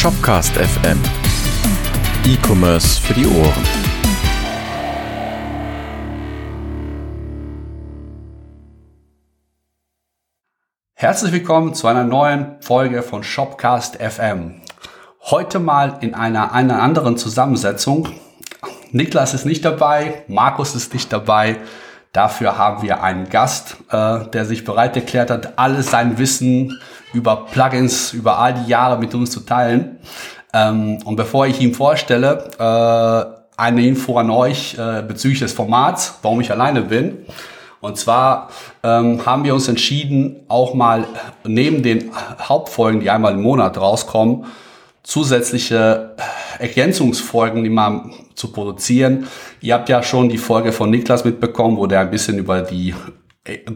Shopcast FM. E-Commerce für die Ohren. Herzlich willkommen zu einer neuen Folge von Shopcast FM. Heute mal in einer, einer anderen Zusammensetzung. Niklas ist nicht dabei, Markus ist nicht dabei. Dafür haben wir einen Gast, äh, der sich bereit erklärt hat, alles sein Wissen über Plugins über all die Jahre mit uns zu teilen. Ähm, und bevor ich ihn vorstelle, äh, eine Info an euch äh, bezüglich des Formats, warum ich alleine bin. Und zwar ähm, haben wir uns entschieden, auch mal neben den Hauptfolgen, die einmal im Monat rauskommen, zusätzliche Ergänzungsfolgen immer zu produzieren. Ihr habt ja schon die Folge von Niklas mitbekommen, wo der ein bisschen über die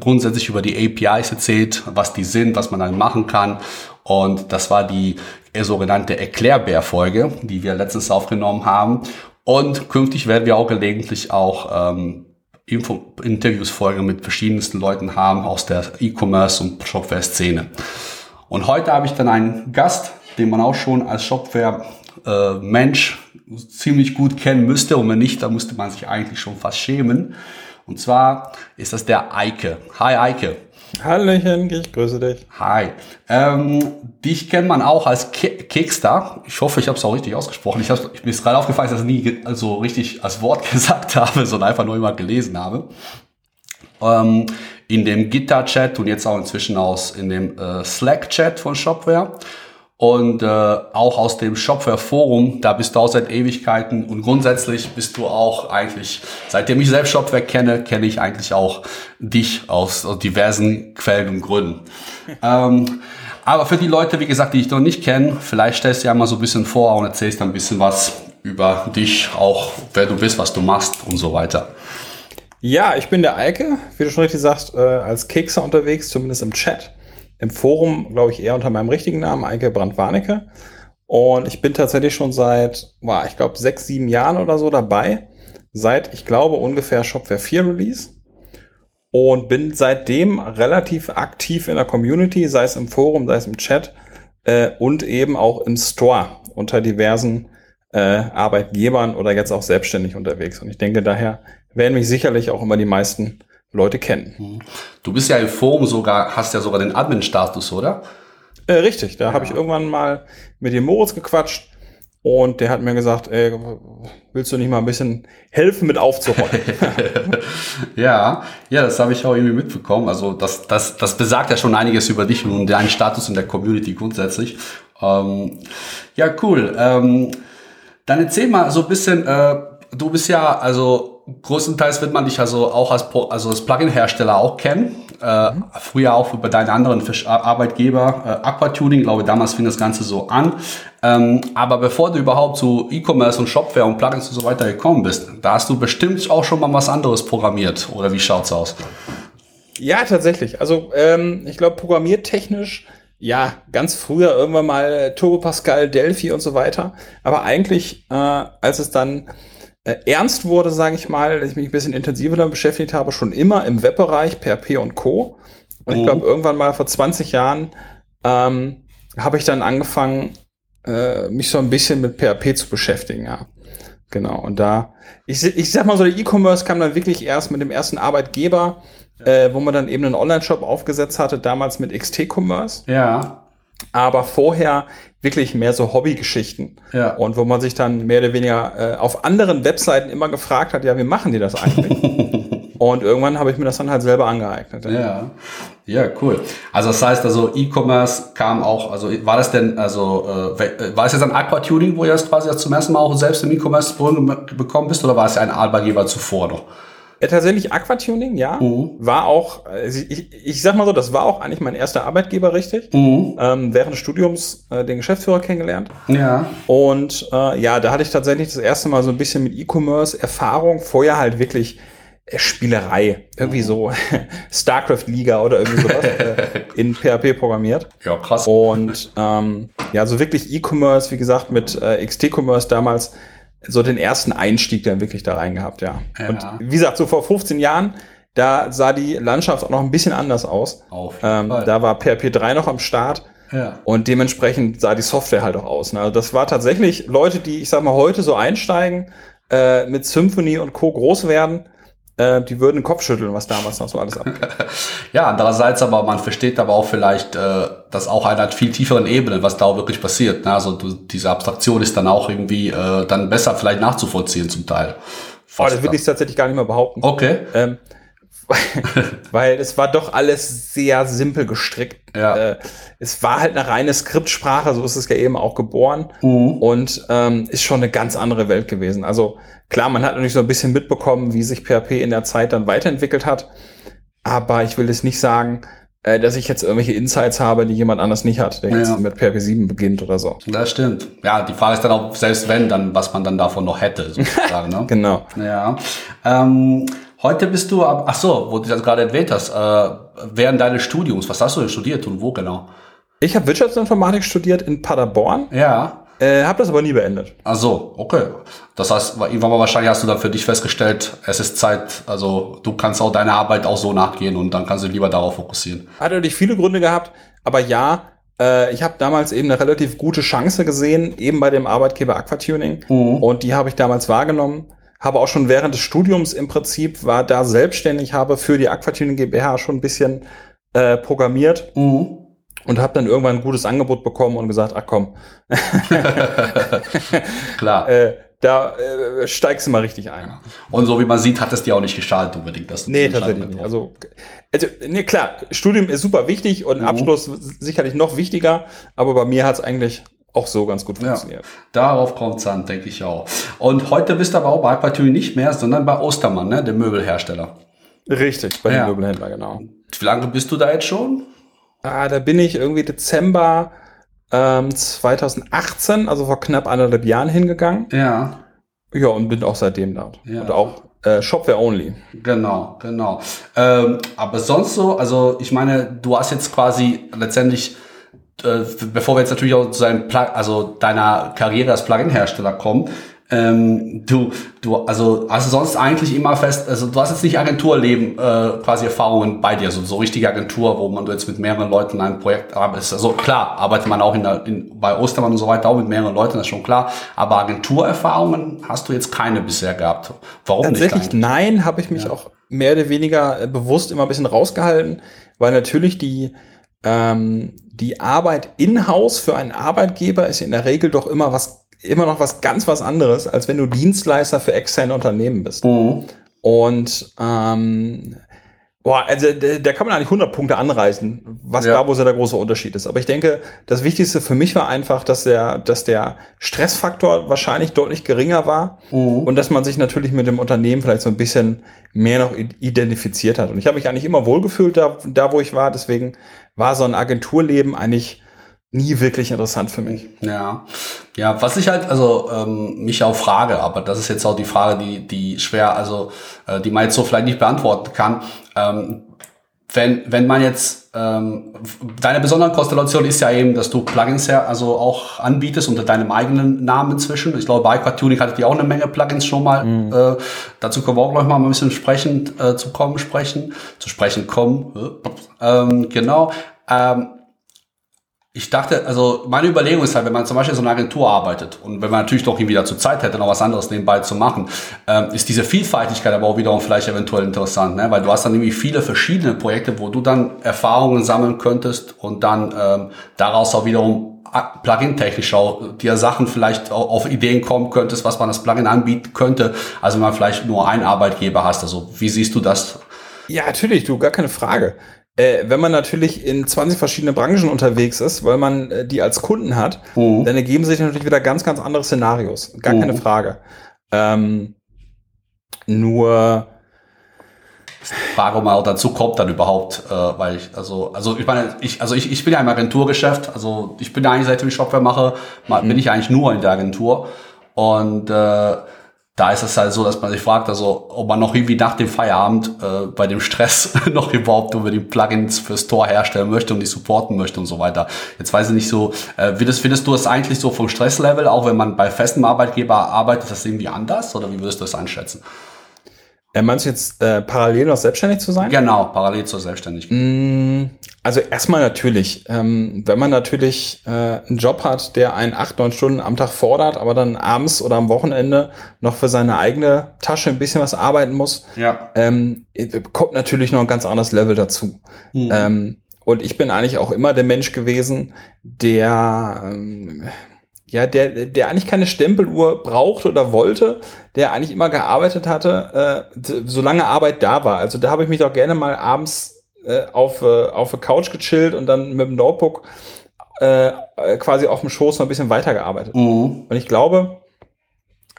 grundsätzlich über die APIs erzählt, was die sind, was man dann machen kann. Und das war die sogenannte Erklärbär-Folge, die wir letztens aufgenommen haben. Und künftig werden wir auch gelegentlich auch ähm, Interviews folgen mit verschiedensten Leuten haben aus der E-Commerce und Shopware-Szene. Und heute habe ich dann einen Gast, den man auch schon als Shopware-Mensch äh, ziemlich gut kennen müsste. Und wenn nicht, dann müsste man sich eigentlich schon fast schämen. Und zwar ist das der Eike. Hi Eike. Hallöchen, ich grüße dich. Hi. Ähm, dich kennt man auch als Kickstar. Ich hoffe, ich habe es auch richtig ausgesprochen. Ich hab's, mir ist gerade aufgefallen, dass ich das nie also richtig als Wort gesagt habe, sondern einfach nur immer gelesen habe. Ähm, in dem Gitter-Chat und jetzt auch inzwischen aus in dem äh, Slack-Chat von Shopware und äh, auch aus dem Shopware Forum, da bist du auch seit Ewigkeiten und grundsätzlich bist du auch eigentlich, seitdem ich selbst Shopware kenne, kenne ich eigentlich auch dich aus, aus diversen Quellen und Gründen. ähm, aber für die Leute, wie gesagt, die ich noch nicht kenne, vielleicht stellst du ja mal so ein bisschen vor und erzählst ein bisschen was über dich, auch wer du bist, was du machst und so weiter. Ja, ich bin der Eike, wie du schon richtig sagst, äh, als Kekser unterwegs, zumindest im Chat im Forum, glaube ich, eher unter meinem richtigen Namen, Eike Brandt-Warnecke. Und ich bin tatsächlich schon seit, boah, ich glaube, sechs, sieben Jahren oder so dabei. Seit, ich glaube, ungefähr Shopware 4 Release. Und bin seitdem relativ aktiv in der Community, sei es im Forum, sei es im Chat äh, und eben auch im Store unter diversen äh, Arbeitgebern oder jetzt auch selbstständig unterwegs. Und ich denke, daher werden mich sicherlich auch immer die meisten Leute kennen. Mhm. Du bist ja im Forum sogar, hast ja sogar den Admin-Status, oder? Äh, richtig, da ja. habe ich irgendwann mal mit dem Moritz gequatscht und der hat mir gesagt, ey, willst du nicht mal ein bisschen helfen mit aufzuräumen? ja, ja, das habe ich auch irgendwie mitbekommen. Also das, das, das besagt ja schon einiges über dich und deinen Status in der Community grundsätzlich. Ähm, ja, cool. Ähm, dann erzähl mal so ein bisschen, äh, du bist ja, also größtenteils wird man dich also auch als, also als Plugin-Hersteller auch kennen. Äh, mhm. Früher auch über deine anderen Arbeitgeber. Äh, Aquatuning, glaube ich, damals fing das Ganze so an. Ähm, aber bevor du überhaupt zu E-Commerce und Shopware und Plugins und so weiter gekommen bist, da hast du bestimmt auch schon mal was anderes programmiert. Oder wie schaut's aus? Ja, tatsächlich. Also ähm, ich glaube, programmiertechnisch ja, ganz früher irgendwann mal Turbo Pascal, Delphi und so weiter. Aber eigentlich, äh, als es dann äh, ernst wurde, sage ich mal, dass ich mich ein bisschen intensiver damit beschäftigt habe, schon immer im Webbereich, PHP und Co. Und mhm. ich glaube, irgendwann mal vor 20 Jahren ähm, habe ich dann angefangen, äh, mich so ein bisschen mit PHP zu beschäftigen, ja. Genau. Und da, ich, ich sag mal so, der E-Commerce kam dann wirklich erst mit dem ersten Arbeitgeber, äh, wo man dann eben einen Online-Shop aufgesetzt hatte, damals mit XT-Commerce. Ja aber vorher wirklich mehr so Hobbygeschichten. Ja. Und wo man sich dann mehr oder weniger äh, auf anderen Webseiten immer gefragt hat, ja, wie machen die das eigentlich? Und irgendwann habe ich mir das dann halt selber angeeignet. Ja. ja, cool. Also das heißt, also E-Commerce kam auch, also war das denn, also äh, war es jetzt ein Aquatuning, wo ihr das quasi zum ersten Mal auch selbst im E-Commerce bekommen bist, oder war es ja ein Arbeitgeber zuvor noch? Ja, tatsächlich Aquatuning, ja. Mhm. War auch, also ich, ich sag mal so, das war auch eigentlich mein erster Arbeitgeber, richtig. Mhm. Ähm, während des Studiums äh, den Geschäftsführer kennengelernt. Ja. Und äh, ja, da hatte ich tatsächlich das erste Mal so ein bisschen mit E-Commerce Erfahrung. Vorher halt wirklich äh, Spielerei. Irgendwie mhm. so StarCraft-Liga oder irgendwie sowas äh, in PHP programmiert. Ja, krass. Und ähm, ja, so wirklich E-Commerce, wie gesagt, mit äh, XT-Commerce damals so den ersten Einstieg dann wirklich da rein gehabt, ja. ja. Und wie gesagt, so vor 15 Jahren, da sah die Landschaft auch noch ein bisschen anders aus. Auf ähm, da war PHP 3 noch am Start. Ja. Und dementsprechend sah die Software halt auch aus. Ne? Also das war tatsächlich Leute, die, ich sag mal, heute so einsteigen, äh, mit Symphony und Co. groß werden, äh, die würden den Kopf schütteln, was damals noch so alles abgeht. ja, andererseits aber, man versteht aber auch vielleicht, äh, dass auch einer viel tieferen Ebene, was da auch wirklich passiert. Ne? Also du, diese Abstraktion ist dann auch irgendwie äh, dann besser vielleicht nachzuvollziehen zum Teil. Oh, das will ich tatsächlich gar nicht mehr behaupten. Okay. Ähm, weil es war doch alles sehr simpel gestrickt. Ja. Äh, es war halt eine reine Skriptsprache, so ist es ja eben auch geboren mhm. und ähm, ist schon eine ganz andere Welt gewesen. Also klar, man hat natürlich so ein bisschen mitbekommen, wie sich PHP in der Zeit dann weiterentwickelt hat, aber ich will es nicht sagen, äh, dass ich jetzt irgendwelche Insights habe, die jemand anders nicht hat, der ja. jetzt mit PHP 7 beginnt oder so. Das stimmt. Ja, die Frage ist dann auch, selbst wenn, dann was man dann davon noch hätte, sozusagen. ne? genau. Ja. Ähm, Heute bist du, ach so, wo du das gerade erwähnt hast, äh, während deines Studiums, was hast du denn studiert und wo genau? Ich habe Wirtschaftsinformatik studiert in Paderborn. Ja. Äh, habe das aber nie beendet. Ach so, okay. Das heißt, irgendwann mal wahrscheinlich hast du dann für dich festgestellt, es ist Zeit, also du kannst auch deine Arbeit auch so nachgehen und dann kannst du lieber darauf fokussieren. Hat natürlich viele Gründe gehabt, aber ja, äh, ich habe damals eben eine relativ gute Chance gesehen, eben bei dem Arbeitgeber Aquatuning. Mhm. Und die habe ich damals wahrgenommen habe auch schon während des Studiums im Prinzip war da selbstständig, habe für die Aquatuning GmbH schon ein bisschen äh, programmiert. Mhm. Und habe dann irgendwann ein gutes Angebot bekommen und gesagt, ach komm. Klar. äh, da äh, steigst du mal richtig ein. Und so wie man sieht, hat es dir auch nicht geschadet unbedingt. Dass nee, tatsächlich nicht. Also, also, nee, klar, Studium ist super wichtig und mhm. Abschluss sicherlich noch wichtiger, aber bei mir hat es eigentlich auch so ganz gut funktioniert. Ja, darauf kommt es an, denke ich auch. Und heute bist du aber auch bei Partui nicht mehr, sondern bei Ostermann, ne, dem Möbelhersteller. Richtig, bei ja. dem Möbelhändler, genau. Wie lange bist du da jetzt schon? Ah, da bin ich irgendwie Dezember ähm, 2018, also vor knapp anderthalb Jahren hingegangen. Ja. Ja, und bin auch seitdem dort. Ja. Und auch äh, Shopware only. Genau, genau. Ähm, aber sonst so, also ich meine, du hast jetzt quasi letztendlich äh, bevor wir jetzt natürlich auch zu deinem Plug, also deiner Karriere als Plugin-Hersteller kommen, ähm, du, du, also hast du sonst eigentlich immer fest, also du hast jetzt nicht Agenturleben, äh, quasi Erfahrungen bei dir, so, so richtige Agentur, wo man du jetzt mit mehreren Leuten ein Projekt arbeitest. Also klar, arbeitet man auch in, der, in bei Ostermann und so weiter auch mit mehreren Leuten, das ist schon klar. Aber Agenturerfahrungen hast du jetzt keine bisher gehabt. Warum Tatsächlich nicht? Tatsächlich nein, habe ich mich ja. auch mehr oder weniger äh, bewusst immer ein bisschen rausgehalten, weil natürlich die ähm, die Arbeit in-house für einen Arbeitgeber ist in der Regel doch immer was, immer noch was ganz was anderes, als wenn du Dienstleister für externe Unternehmen bist. Mhm. Und ähm, Boah, also da kann man eigentlich 100 Punkte anreißen, was ja. da wo so der große Unterschied ist. Aber ich denke, das Wichtigste für mich war einfach, dass der, dass der Stressfaktor wahrscheinlich deutlich geringer war mhm. und dass man sich natürlich mit dem Unternehmen vielleicht so ein bisschen mehr noch identifiziert hat. Und ich habe mich eigentlich immer wohlgefühlt da, da, wo ich war. Deswegen war so ein Agenturleben eigentlich nie wirklich interessant für mich. Ja, ja, was ich halt also ähm, mich auch frage, aber das ist jetzt auch die Frage, die die schwer, also äh, die man jetzt so vielleicht nicht beantworten kann. Ähm, wenn wenn man jetzt ähm, deine besondere Konstellation ist ja eben, dass du Plugins ja also auch anbietest unter deinem eigenen Namen inzwischen. Ich glaube, bei Aquatuning hattet ihr auch eine Menge Plugins schon mal. Mhm. Äh, dazu können wir auch gleich mal ein bisschen sprechen, äh, zu kommen sprechen, zu sprechen kommen. Ähm, genau. Ähm, ich dachte, also meine Überlegung ist halt, wenn man zum Beispiel in so einer Agentur arbeitet und wenn man natürlich doch irgendwie dazu Zeit hätte, noch was anderes nebenbei zu machen, ähm, ist diese Vielfaltigkeit aber auch wiederum vielleicht eventuell interessant, ne? weil du hast dann irgendwie viele verschiedene Projekte, wo du dann Erfahrungen sammeln könntest und dann ähm, daraus auch wiederum Plugin-technisch auch dir Sachen vielleicht auf Ideen kommen könntest, was man das Plugin anbieten könnte, also wenn man vielleicht nur einen Arbeitgeber hast. Also wie siehst du das? Ja, natürlich, du, gar keine Frage. Äh, wenn man natürlich in 20 verschiedene Branchen unterwegs ist, weil man äh, die als Kunden hat, mhm. dann ergeben sich natürlich wieder ganz, ganz andere Szenarios. Gar mhm. keine Frage. Ähm, nur Frage, auch dazu kommt dann überhaupt, äh, weil ich, also, also ich meine, ich, also ich, ich bin ja im Agenturgeschäft, also ich bin ja eigentlich, seitdem ich Shopware mache, mhm. bin ich eigentlich nur in der Agentur und äh, da ist es halt so, dass man sich fragt, also ob man noch irgendwie nach dem Feierabend äh, bei dem Stress noch überhaupt über die Plugins für Store herstellen möchte und die supporten möchte und so weiter. Jetzt weiß ich nicht so, äh, findest, findest du das eigentlich so vom Stresslevel, auch wenn man bei festem Arbeitgeber arbeitet, das irgendwie anders oder wie würdest du das einschätzen? Äh, meinst du jetzt äh, parallel noch selbstständig zu sein? Genau, parallel zur Selbstständigkeit. Mm, Also erstmal natürlich, ähm, wenn man natürlich äh, einen Job hat, der einen acht, neun Stunden am Tag fordert, aber dann abends oder am Wochenende noch für seine eigene Tasche ein bisschen was arbeiten muss, Ja. ähm, kommt natürlich noch ein ganz anderes Level dazu. Mhm. Ähm, und ich bin eigentlich auch immer der Mensch gewesen, der ähm, ja, der, der eigentlich keine Stempeluhr brauchte oder wollte, der eigentlich immer gearbeitet hatte, äh, solange Arbeit da war. Also da habe ich mich doch gerne mal abends äh, auf, äh, auf der Couch gechillt und dann mit dem Notebook äh, äh, quasi auf dem Schoß noch ein bisschen weitergearbeitet. Mhm. Und ich glaube,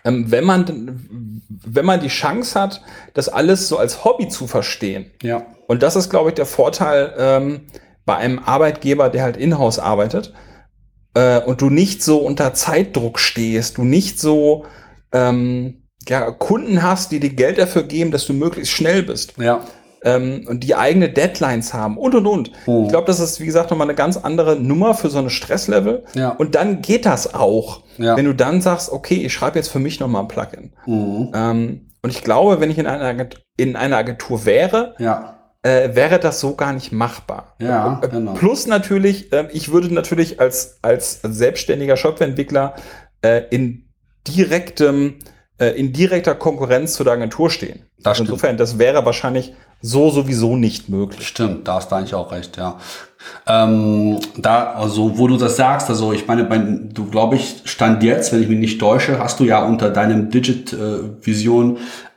ähm, wenn man, wenn man die Chance hat, das alles so als Hobby zu verstehen, Ja. und das ist, glaube ich, der Vorteil ähm, bei einem Arbeitgeber, der halt in-house arbeitet äh, und du nicht so unter Zeitdruck stehst, du nicht so ähm, ja, Kunden hast, die dir Geld dafür geben, dass du möglichst schnell bist Ja. ähm, und die eigene Deadlines haben und und und. Mhm. Ich glaube, das ist, wie gesagt, nochmal eine ganz andere Nummer für so eine Stresslevel. Ja. Und dann geht das auch, Ja. wenn du dann sagst, okay, ich schreibe jetzt für mich nochmal ein Plugin. Mhm. Ähm, und ich glaube, wenn ich in einer, in einer Agentur wäre, Ja. Äh, wäre das so gar nicht machbar. Ja, Äh, genau. Plus natürlich, äh, ich würde natürlich als, als selbstständiger Shopwareentwickler äh, in direktem, äh, in direkter Konkurrenz zu der Agentur stehen. Das Also. Insofern, das wäre wahrscheinlich so sowieso nicht möglich. Stimmt, da hast du eigentlich auch recht, ja. Ähm, da, also, wo du das sagst, also ich meine, bei, du glaube ich, stand jetzt, wenn ich mich nicht täusche, hast du ja unter deinem Digit äh,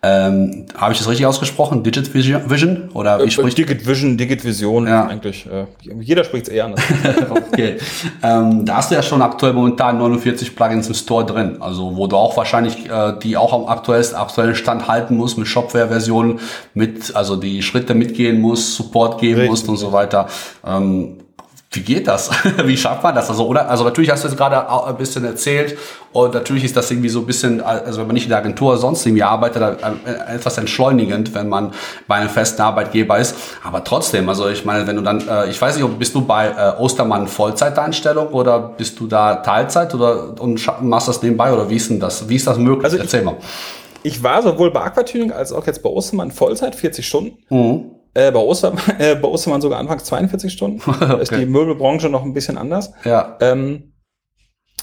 ähm, habe ich das richtig ausgesprochen? Digit Vision? Oder wie Äh, spricht Digit Vision, Digit Vision, Ja. eigentlich, äh, jeder spricht es eher anders. Okay. Ähm, da hast du ja schon aktuell momentan 49 Plugins im Store drin, also wo du auch wahrscheinlich äh, die auch am aktuellsten, aktuellen Stand halten musst mit Shopware-Versionen, mit also die Schritte mitgehen musst, Support geben Richtig, musst und so weiter. Ähm, wie geht das? wie schafft man das? Also, oder? Also, natürlich hast du jetzt gerade ein bisschen erzählt und natürlich ist das irgendwie so ein bisschen, also wenn man nicht in der Agentur sonst irgendwie arbeitet, äh, etwas entschleunigend, wenn man bei einem festen Arbeitgeber ist. Aber trotzdem, also ich meine, wenn du dann, äh, ich weiß nicht, ob bist du bei äh, Ostermann Vollzeiteinstellung oder bist du da Teilzeit oder und machst das nebenbei oder wie ist denn das? Wie ist das möglich? Also ich- Erzähl mal. ich war sowohl bei Aquatuning als auch jetzt bei Ostermann Vollzeit, 40 Stunden. Mhm. Äh, bei, Ostermann, äh, bei Ostermann sogar anfangs 42 Stunden. Da ist Okay. die Möbelbranche noch ein bisschen anders. Ja. Ähm,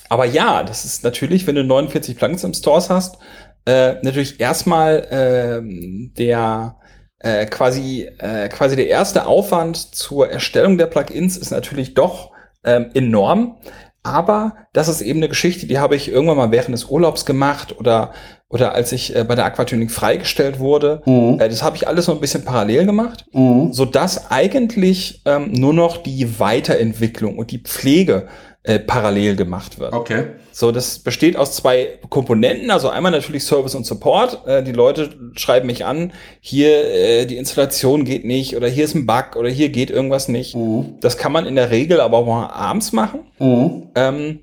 aber ja, das ist natürlich, wenn du 49 Plugins im Stores hast, äh, natürlich erstmal ähm, der äh, quasi äh, quasi der erste Aufwand zur Erstellung der Plugins ist natürlich doch ähm, enorm. Aber das ist eben eine Geschichte, die habe ich irgendwann mal während des Urlaubs gemacht oder oder als ich äh, bei der Aquatuning freigestellt wurde. Mhm. Äh, das habe ich alles so ein bisschen parallel gemacht Mhm. so dass eigentlich ähm, nur noch die Weiterentwicklung und die Pflege äh, parallel gemacht wird. Okay. So, das besteht aus zwei Komponenten. Also einmal natürlich Service und Support. Äh, die Leute schreiben mich an, hier äh, die Installation geht nicht oder hier ist ein Bug oder hier geht irgendwas nicht. Mhm. Das kann man in der Regel aber auch mal abends machen. Mhm. Ähm,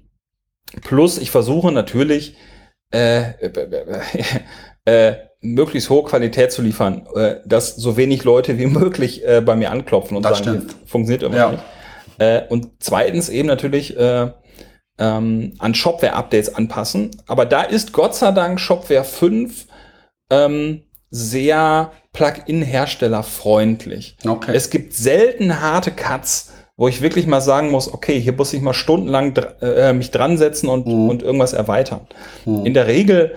plus, ich versuche natürlich äh, äh, möglichst hohe Qualität zu liefern, äh, dass so wenig Leute wie möglich bei mir anklopfen und Das sagen, funktioniert irgendwas Ja. nicht. Äh, und zweitens eben natürlich äh, ähm, an Shopware-Updates anpassen. Aber da ist Gott sei Dank Shopware 5 ähm, sehr Plugin-Hersteller-freundlich. Okay. Es gibt selten harte Cuts, wo ich wirklich mal sagen muss, okay, hier muss ich mal stundenlang dr äh, mich dran setzen und, Mhm. und irgendwas erweitern. Mhm. In der Regel,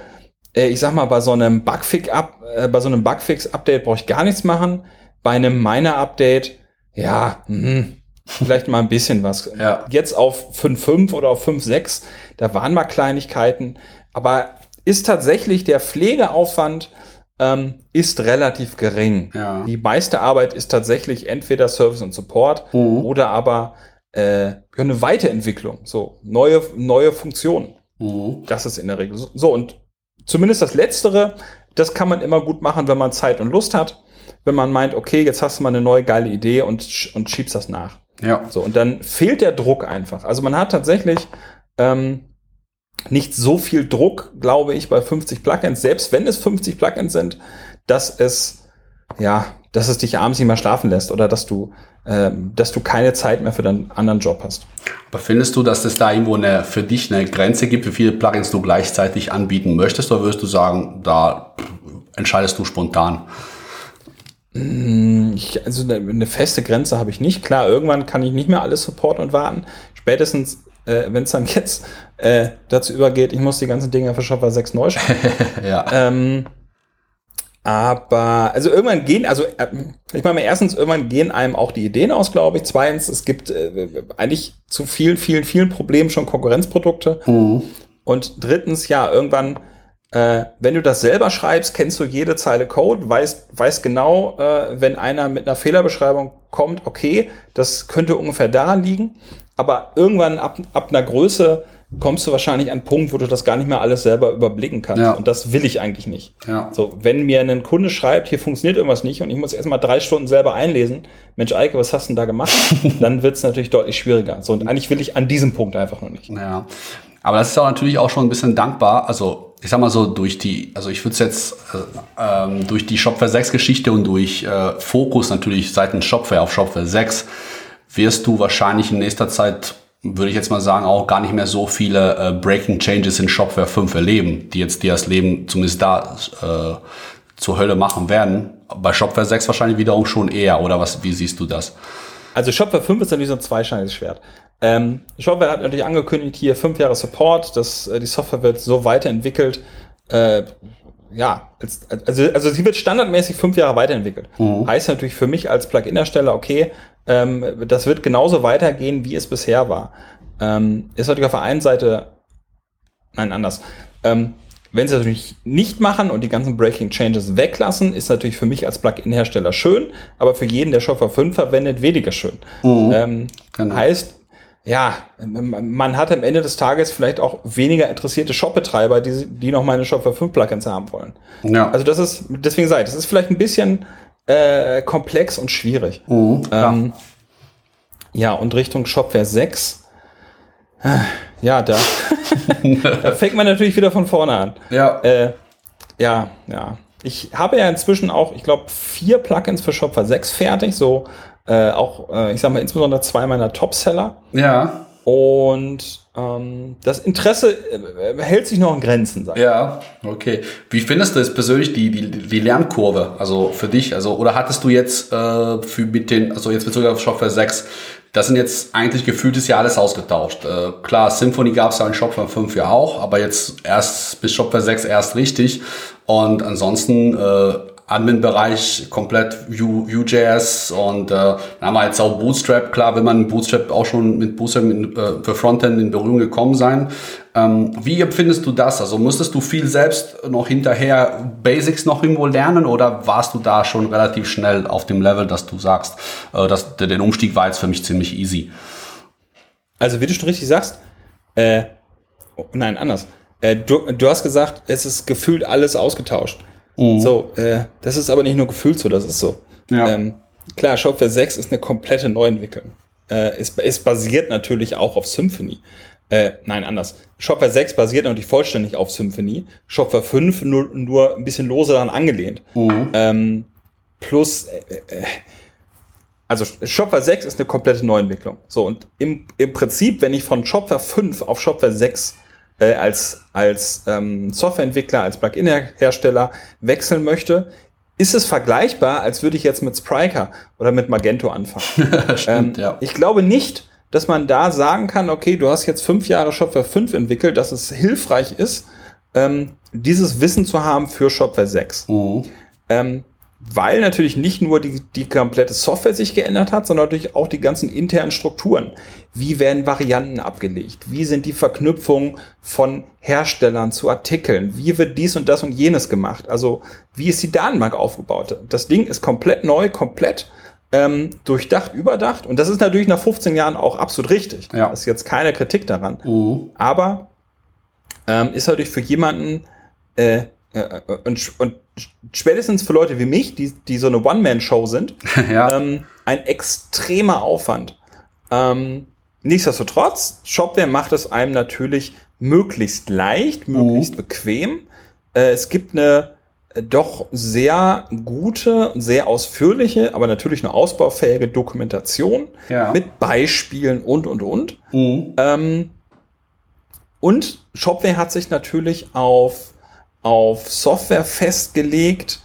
äh, ich sag mal, bei so einem äh, bei so einem Bugfix-Update brauche ich gar nichts machen. Bei einem Miner-Update, ja, mhm, vielleicht mal ein bisschen was. Ja. Jetzt auf 5.5 oder auf 5.6, da waren mal Kleinigkeiten, aber ist tatsächlich der Pflegeaufwand ähm, ist relativ gering. Ja. Die meiste Arbeit ist tatsächlich entweder Service und Support Mhm. oder aber äh, eine Weiterentwicklung, so neue neue Funktionen. Mhm. Das ist in der Regel so. so. Und zumindest das Letztere, das kann man immer gut machen, wenn man Zeit und Lust hat. Wenn man meint, okay, jetzt hast du mal eine neue geile Idee und, und schiebst das nach. Ja. So, und dann fehlt der Druck einfach. Also man hat tatsächlich ähm, nicht so viel Druck, glaube ich, bei 50 Plugins, selbst wenn es 50 Plugins sind, dass es, ja, dass es dich abends nicht mehr schlafen lässt oder dass du, ähm, dass du keine Zeit mehr für deinen anderen Job hast. Aber findest du, dass es da irgendwo eine, für dich eine Grenze gibt, wie viele Plugins du gleichzeitig anbieten möchtest, oder würdest du sagen, da entscheidest du spontan? Hm, ich, also eine, feste Grenze habe ich nicht. Klar, irgendwann kann ich nicht mehr alles supporten und warten. Spätestens, äh, wenn es dann jetzt äh, dazu übergeht, ich muss die ganzen Dinge für Shopware 6 neu schreiben. ja. Ähm, aber, also irgendwann gehen, also äh, ich meine, erstens, irgendwann gehen einem auch die Ideen aus, glaube ich. Zweitens, es gibt äh, eigentlich zu vielen, vielen, vielen Problemen schon Konkurrenzprodukte. Mhm. Und drittens, ja, irgendwann, äh, wenn du das selber schreibst, kennst du jede Zeile Code, weißt, weißt genau, äh, wenn einer mit einer Fehlerbeschreibung kommt, okay, das könnte ungefähr daran liegen. Aber irgendwann ab, ab einer Größe kommst du wahrscheinlich an einen Punkt, wo du das gar nicht mehr alles selber überblicken kannst. Ja. Und das will ich eigentlich nicht. Ja. So, wenn mir ein Kunde schreibt, hier funktioniert irgendwas nicht und ich muss erstmal drei Stunden selber einlesen, Mensch, Eike, was hast du denn da gemacht? dann wird es natürlich deutlich schwieriger. So, und eigentlich will ich an diesem Punkt einfach noch nicht. Ja. Aber das ist auch natürlich auch schon ein bisschen dankbar. Also, ich sag mal so, durch die, also ich würde es jetzt äh, ähm, durch die Shopware 6 Geschichte und durch äh, Fokus natürlich seitens Shopware auf Shopware 6 wirst du wahrscheinlich in nächster Zeit würde ich jetzt mal sagen, auch gar nicht mehr so viele äh, Breaking Changes in Shopware 5 erleben, die jetzt dir das Leben zumindest da äh, zur Hölle machen werden. Bei Shopware 6 wahrscheinlich wiederum schon eher, oder was, wie siehst du das? Also Shopware 5 ist natürlich so ein zweischneidiges Schwert. Ähm, Shopware hat natürlich angekündigt, hier fünf Jahre Support, dass äh, die Software wird so weiterentwickelt. Äh, ja, also, also sie wird standardmäßig fünf Jahre weiterentwickelt. Mhm. Heißt natürlich für mich als Plugin-Ersteller, okay, ähm, das wird genauso weitergehen, wie es bisher war. Ähm, ist natürlich auf der einen Seite, nein, anders. Ähm, wenn sie natürlich nicht machen und die ganzen Breaking Changes weglassen, ist natürlich für mich als Plugin-Hersteller schön, aber für jeden, der Shopware 5 verwendet, weniger schön. Mhm. Ähm, genau. Heißt, ja, man hat am Ende des Tages vielleicht auch weniger interessierte Shop-Betreiber, die, die noch meine Shopware 5 Plugins haben wollen. Ja. Also das ist, deswegen sei, das ist vielleicht ein bisschen äh, komplex und schwierig. Mhm, ähm, ja, und Richtung Shopware 6, äh, ja, da, da fängt man natürlich wieder von vorne an. Ja. Äh, ja, ja. Ich habe ja inzwischen auch, ich glaube, vier Plugins für Shopware 6 fertig, so äh, auch, äh, ich sag mal, insbesondere zwei meiner Top-Seller. Ja. Und ähm, das Interesse äh, hält sich noch in Grenzen, sag ich. Ja, okay. Wie findest du es persönlich, die, die, die Lernkurve, also für dich? Also, oder hattest du jetzt äh, für mit den, also jetzt bezogen auf Shopware 6, das sind jetzt eigentlich gefühltes Jahr alles ausgetauscht. Äh, klar, Symphony gab es ja in Shopware 5 ja auch, aber jetzt erst bis Shopware 6 erst richtig. Und ansonsten äh, Admin-Bereich komplett Vue.js und äh, dann haben wir jetzt auch Bootstrap. Klar, wenn man Bootstrap auch schon mit Bootstrap mit, äh, für Frontend in Berührung gekommen sein. Ähm, wie empfindest du das? Also musstest du viel selbst noch hinterher Basics noch irgendwo lernen oder warst du da schon relativ schnell auf dem Level, dass du sagst, äh, dass der, der Umstieg war jetzt für mich ziemlich easy? Also wie du schon richtig sagst, äh, nein, anders. Äh, du, du hast gesagt, es ist gefühlt alles ausgetauscht. Mhm. So, äh, das ist aber nicht nur gefühlt so, das ist so. Ja. Ähm, klar, Shopware 6 ist eine komplette Neuentwicklung. Äh, es, es basiert natürlich auch auf Symphony. Äh, nein, anders. Shopware 6 basiert natürlich vollständig auf Symphony. Shopware 5 nur, nur ein bisschen lose daran angelehnt. Mhm. Ähm, plus, äh, äh, also Shopware 6 ist eine komplette Neuentwicklung. So, und im, im Prinzip, wenn ich von Shopware 5 auf Shopware 6 äh, als, als ähm, Softwareentwickler, als Plugin-Hersteller wechseln möchte, ist es vergleichbar, als würde ich jetzt mit Spryker oder mit Magento anfangen. Stimmt, ähm, ja. Ich glaube nicht, dass man da sagen kann, okay, du hast jetzt fünf Jahre Shopware 5 entwickelt, dass es hilfreich ist, ähm, dieses Wissen zu haben für Shopware 6. Mhm. Ähm, weil natürlich nicht nur die, die komplette Software sich geändert hat, sondern natürlich auch die ganzen internen Strukturen. Wie werden Varianten abgelegt? Wie sind die Verknüpfungen von Herstellern zu Artikeln? Wie wird dies und das und jenes gemacht? Also wie ist die Datenbank aufgebaut? Das Ding ist komplett neu, komplett ähm, durchdacht, überdacht. Und das ist natürlich nach 15 Jahren auch absolut richtig. Ja. Das ist jetzt keine Kritik daran. Uh. Aber ähm, ist natürlich für jemanden, äh, äh, und, und spätestens für Leute wie mich, die, die so eine One-Man-Show sind, ja. ähm, ein extremer Aufwand. Ähm, nichtsdestotrotz, Shopware macht es einem natürlich möglichst leicht, möglichst mhm. bequem. Äh, es gibt eine äh, doch sehr gute, sehr ausführliche, aber natürlich nur ausbaufähige Dokumentation ja. mit Beispielen und, und, und. Mhm. Ähm, und Shopware hat sich natürlich auf auf Software festgelegt,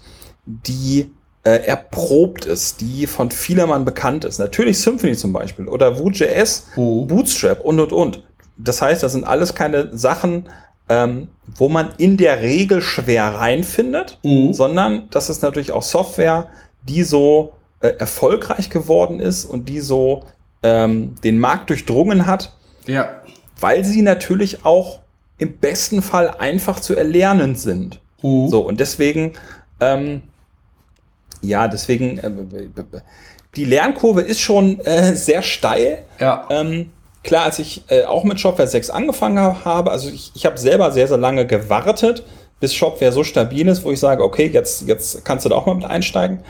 die äh, erprobt ist, die von vielermann bekannt ist. Natürlich Symphony zum Beispiel oder Vue.js, Mhm. Bootstrap und und und. Das heißt, das sind alles keine Sachen, ähm, wo man in der Regel schwer reinfindet, Mhm. sondern das ist natürlich auch Software, die so äh, erfolgreich geworden ist und die so ähm, den Markt durchdrungen hat, Ja. weil sie natürlich auch im besten Fall einfach zu erlernen sind. Mhm. So, und deswegen, ähm, ja, deswegen, äh, die Lernkurve ist schon äh, sehr steil. Ja. Ähm, klar, als ich äh, auch mit Shopware 6 angefangen ha- habe, also ich, ich habe selber sehr, sehr lange gewartet, bis Shopware so stabil ist, wo ich sage, okay, jetzt, jetzt kannst du da auch mal mit einsteigen.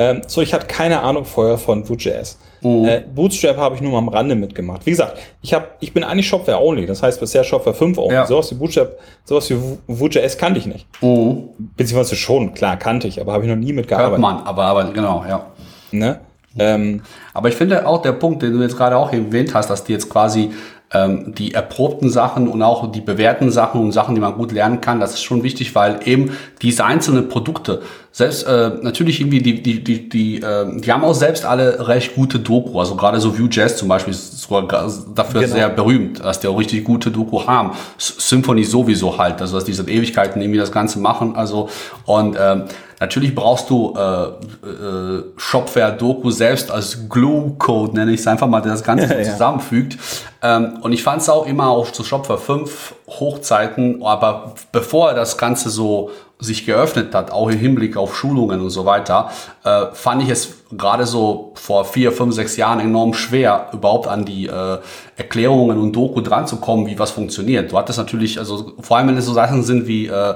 Ähm, so, ich hatte keine Ahnung vorher von Vue.js. Äh, Bootstrap habe ich nur mal am Rande mitgemacht. Wie gesagt, ich, hab, ich bin eigentlich Shopware only, das heißt bisher Shopware 5 only. Ja. Sowas wie Bootstrap, sowas wie Vu- Vue.js kannte ich nicht. Mhm. Beziehungsweise schon, klar, kannte ich, aber habe ich noch nie Hört mitgearbeitet. man, aber, aber genau, ja. Ne? Ähm, Aber ich finde auch der Punkt, den du jetzt gerade auch erwähnt hast, dass die jetzt quasi ähm, die erprobten Sachen und auch die bewährten Sachen und Sachen, die man gut lernen kann, das ist schon wichtig, weil eben diese einzelnen Produkte, selbst äh, natürlich irgendwie die, die, die, die, äh, die haben auch selbst alle recht gute Doku. Also gerade so Vue.js zum Beispiel ist sogar ga- dafür Genau. sehr berühmt, dass die auch richtig gute Doku haben. Symphony sowieso halt, also dass die seit Ewigkeiten irgendwie das Ganze machen. Also und ähm, Natürlich brauchst du äh, äh, Shopware-Doku selbst als Glue-Code, nenne ich es einfach mal, der das Ganze so Ja. zusammenfügt. Ähm, und ich fand es auch immer auf zu Shopware 5 Hochzeiten, aber bevor das Ganze so sich geöffnet hat, auch im Hinblick auf Schulungen und so weiter, äh, fand ich es gerade so vor vier, fünf, sechs Jahren enorm schwer, überhaupt an die äh, Erklärungen und Doku dran zu kommen, wie was funktioniert. Du hattest natürlich, also vor allem wenn es so Sachen sind wie äh,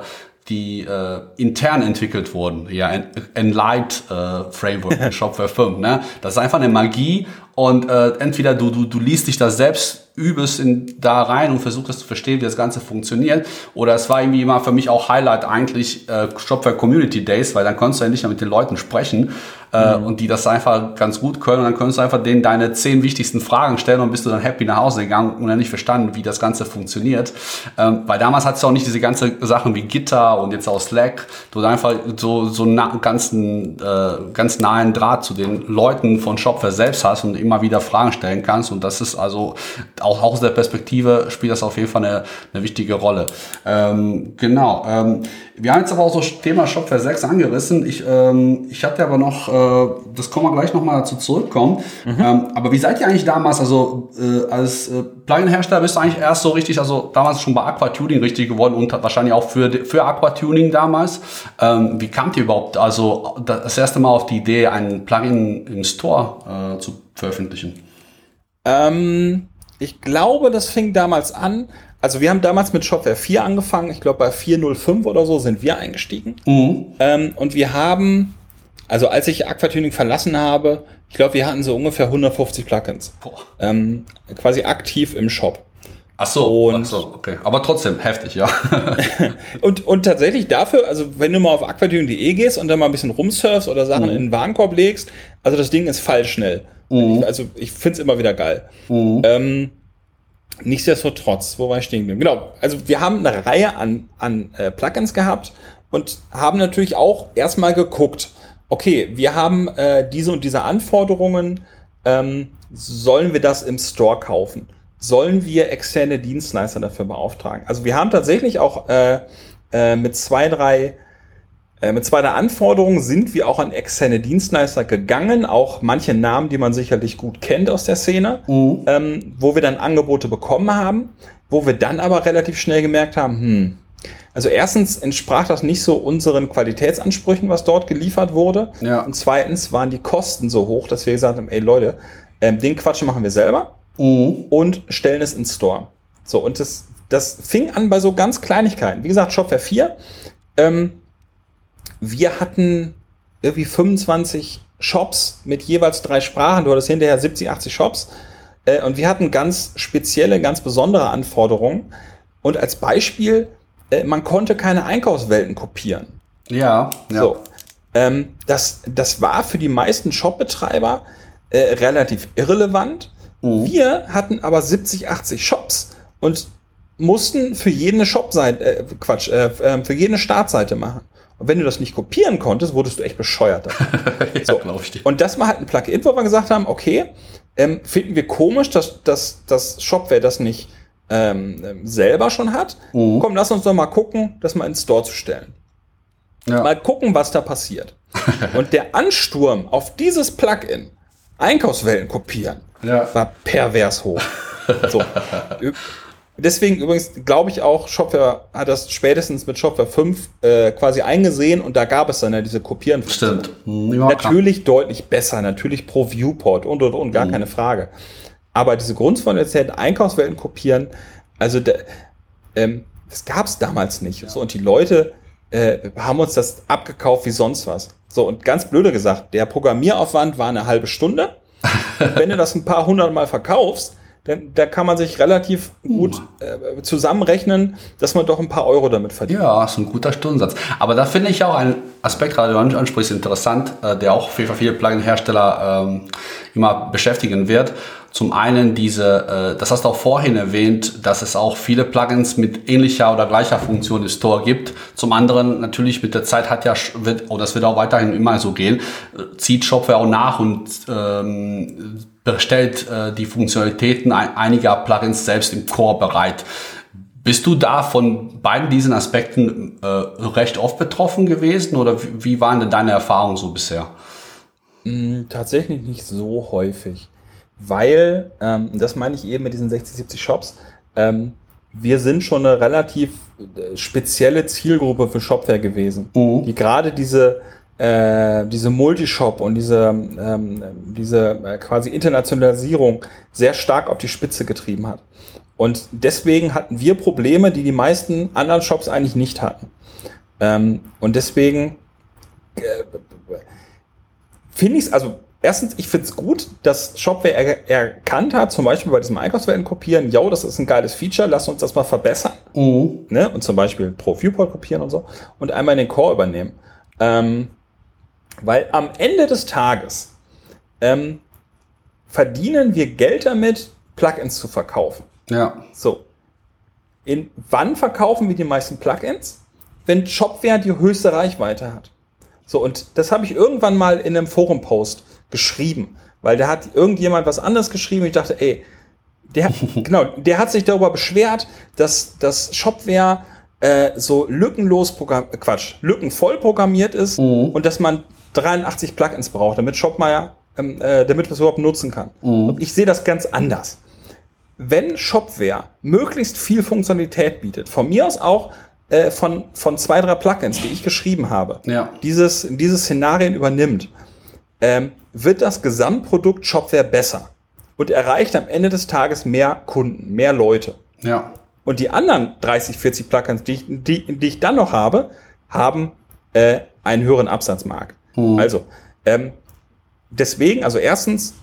die äh, intern entwickelt wurden, ja, En- Enlight äh, Framework Shopware 5, ne? Das ist einfach eine Magie und äh, entweder du, du, du liest dich da selbst übelst in, da rein und versuchst es zu verstehen, wie das Ganze funktioniert. Oder es war irgendwie immer für mich auch Highlight eigentlich äh, Shopware Community Days, weil dann konntest du endlich mal mit den Leuten sprechen äh, und die das einfach ganz gut können und dann konntest du einfach denen deine zehn wichtigsten Fragen stellen und bist du dann happy nach Hause gegangen und dann nicht verstanden, wie das Ganze funktioniert. Ähm, weil damals hattest du auch nicht diese ganze Sachen wie Gitter und jetzt auch Slack, du hast einfach so, so na, ganzen, äh, ganz nahen Draht zu den Leuten von Shopware selbst hast und immer wieder Fragen stellen kannst und das ist also auch aus der Perspektive spielt das auf jeden Fall eine, eine wichtige Rolle. Ähm, genau. Ähm, wir haben jetzt aber auch so das Thema Shopware 6 angerissen. Ich, ähm, ich hatte aber noch, äh, das kommen wir gleich nochmal dazu zurückkommen. Ähm, aber wie seid ihr eigentlich damals, also äh, als äh, Plugin-Hersteller bist du eigentlich erst so richtig, also damals schon bei Aquatuning richtig geworden und wahrscheinlich auch für, für Aquatuning damals. Ähm, wie kamt ihr überhaupt, also das erste Mal auf die Idee, ein Plugin im Store äh, zu veröffentlichen? Ähm, ich glaube, das fing damals an. Also wir haben damals mit Shopware 4 angefangen. Ich glaube, bei 4.05 oder so sind wir eingestiegen. Mhm. Ähm, und wir haben, also als ich Aquatuning verlassen habe, ich glaube, wir hatten so ungefähr 150 Plugins. Ähm, quasi aktiv im Shop. Ach so, Und- ach so, okay. Aber trotzdem heftig, ja. Und, und tatsächlich dafür, also wenn du mal auf aquatuning.de gehst und dann mal ein bisschen rumsurfst oder Sachen in den Warenkorb legst, also das Ding ist fallschnell. Ich, also ich finde es immer wieder geil. Ähm, nichtsdestotrotz, wo war ich stehen geblieben? Genau, also wir haben eine Reihe an, an äh, Plugins gehabt und haben natürlich auch erstmal geguckt, okay, wir haben äh, diese und diese Anforderungen, ähm, sollen wir das im Store kaufen? Sollen wir externe Dienstleister dafür beauftragen? Also wir haben tatsächlich auch äh, äh, mit zwei, drei mit zwei der Anforderungen sind wir auch an externe Dienstleister gegangen, auch manche Namen, die man sicherlich gut kennt aus der Szene, ähm, wo wir dann Angebote bekommen haben, wo wir dann aber relativ schnell gemerkt haben, hm, also erstens entsprach das nicht so unseren Qualitätsansprüchen, was dort geliefert wurde. Ja. Und zweitens waren die Kosten so hoch, dass wir gesagt haben, ey Leute, ähm, den Quatsch machen wir selber Mhm. und stellen es ins Store. So, und das, das fing an bei so ganz Kleinigkeiten. Wie gesagt, Shopware 4. Ähm, wir hatten irgendwie 25 Shops mit jeweils drei Sprachen. Du hattest hinterher 70, 80 Shops. Äh, und wir hatten ganz spezielle, ganz besondere Anforderungen. Und als Beispiel, äh, man konnte keine Einkaufswelten kopieren. Ja, ja. So. Ähm, das, das war für die meisten Shopbetreiber äh, relativ irrelevant. Wir hatten aber 70, 80 Shops und mussten für jede Shopseite, äh, Quatsch, äh, äh, für jede Startseite machen. Und wenn du das nicht kopieren konntest, wurdest du echt bescheuert. ja, So. glaub ich dir. Und das war halt ein Plugin, wo wir gesagt haben, okay, ähm, finden wir komisch, dass, dass, dass Shopware das nicht ähm, ähm, selber schon hat. Mhm. Komm, lass uns doch mal gucken, das mal ins Store zu stellen. Ja. Mal gucken, was da passiert. Und der Ansturm auf dieses Plugin, Einkaufswellen kopieren, Ja. war pervers hoch. So. Deswegen übrigens glaube ich auch, Shopware hat das spätestens mit Shopware 5 äh, quasi eingesehen und da gab es dann ja diese Kopieren. Stimmt. Ja, klar. Natürlich deutlich besser, natürlich pro Viewport und und und, gar keine Frage. Aber diese Grundfunktionalität, Einkaufswelten kopieren, also da, ähm, das gab es damals nicht. So, und die Leute äh, haben uns das abgekauft wie sonst was. So, und ganz blöde gesagt, der Programmieraufwand war eine halbe Stunde. Wenn du das ein paar hundert Mal verkaufst, dann da kann man sich relativ gut äh, zusammenrechnen, dass man doch ein paar Euro damit verdient. Ja, ist ein guter Stundensatz. Aber da finde ich auch einen Aspekt, gerade den du ansprichst, interessant, äh, der auch für viele Plugin-Hersteller ähm, immer beschäftigen wird. Zum einen diese, äh, das hast du auch vorhin erwähnt, dass es auch viele Plugins mit ähnlicher oder gleicher Funktion im Store gibt. Zum anderen natürlich mit der Zeit hat ja, wird, oder das wird auch weiterhin immer so gehen, äh, zieht Shopware auch nach und ähm, bestellt äh, die Funktionalitäten ein, einiger Plugins selbst im Core bereit. Bist du da von beiden diesen Aspekten äh, recht oft betroffen gewesen oder wie, wie waren denn deine Erfahrungen so bisher? Tatsächlich nicht so häufig, weil, ähm, das meine ich eben mit diesen 60, 70 Shops, ähm, wir sind schon eine relativ äh, spezielle Zielgruppe für Shopware gewesen, Mhm. die gerade diese äh, diese Multishop und diese ähm, diese äh, quasi Internationalisierung sehr stark auf die Spitze getrieben hat. Und deswegen hatten wir Probleme, die die meisten anderen Shops eigentlich nicht hatten. Ähm, und deswegen finde ich es, also erstens, ich finde es gut, dass Shopware er, erkannt hat, zum Beispiel bei diesem Einkaufswellen kopieren, yo, das ist ein geiles Feature, lass uns das mal verbessern. Mhm. Ne? Und zum Beispiel pro Viewport kopieren und so. Und einmal in den Core übernehmen. Ähm, weil am Ende des Tages ähm, verdienen wir Geld damit, Plugins zu verkaufen. Ja. So. In wann verkaufen wir die meisten Plugins? Wenn Shopware die höchste Reichweite hat. So, und das habe ich irgendwann mal in einem Forum-Post geschrieben, weil da hat irgendjemand was anderes geschrieben. Ich dachte, ey, der, genau, der hat sich darüber beschwert, dass das Shopware äh, so lückenlos Programm, Quatsch, lückenvoll programmiert ist Mhm. und dass man 83 Plugins braucht, damit Shopware, ähm, äh, damit man es überhaupt nutzen kann. Und ich sehe das ganz anders wenn Shopware möglichst viel Funktionalität bietet, von mir aus auch äh, von, von zwei, drei Plugins, die ich geschrieben habe, Ja. dieses, diese Szenarien übernimmt, ähm, wird das Gesamtprodukt Shopware besser und erreicht am Ende des Tages mehr Kunden, mehr Leute. Ja. Und die anderen 30, 40 Plugins, die ich, die, die ich dann noch habe, haben äh, einen höheren Absatzmarkt. Also, ähm, deswegen, also erstens,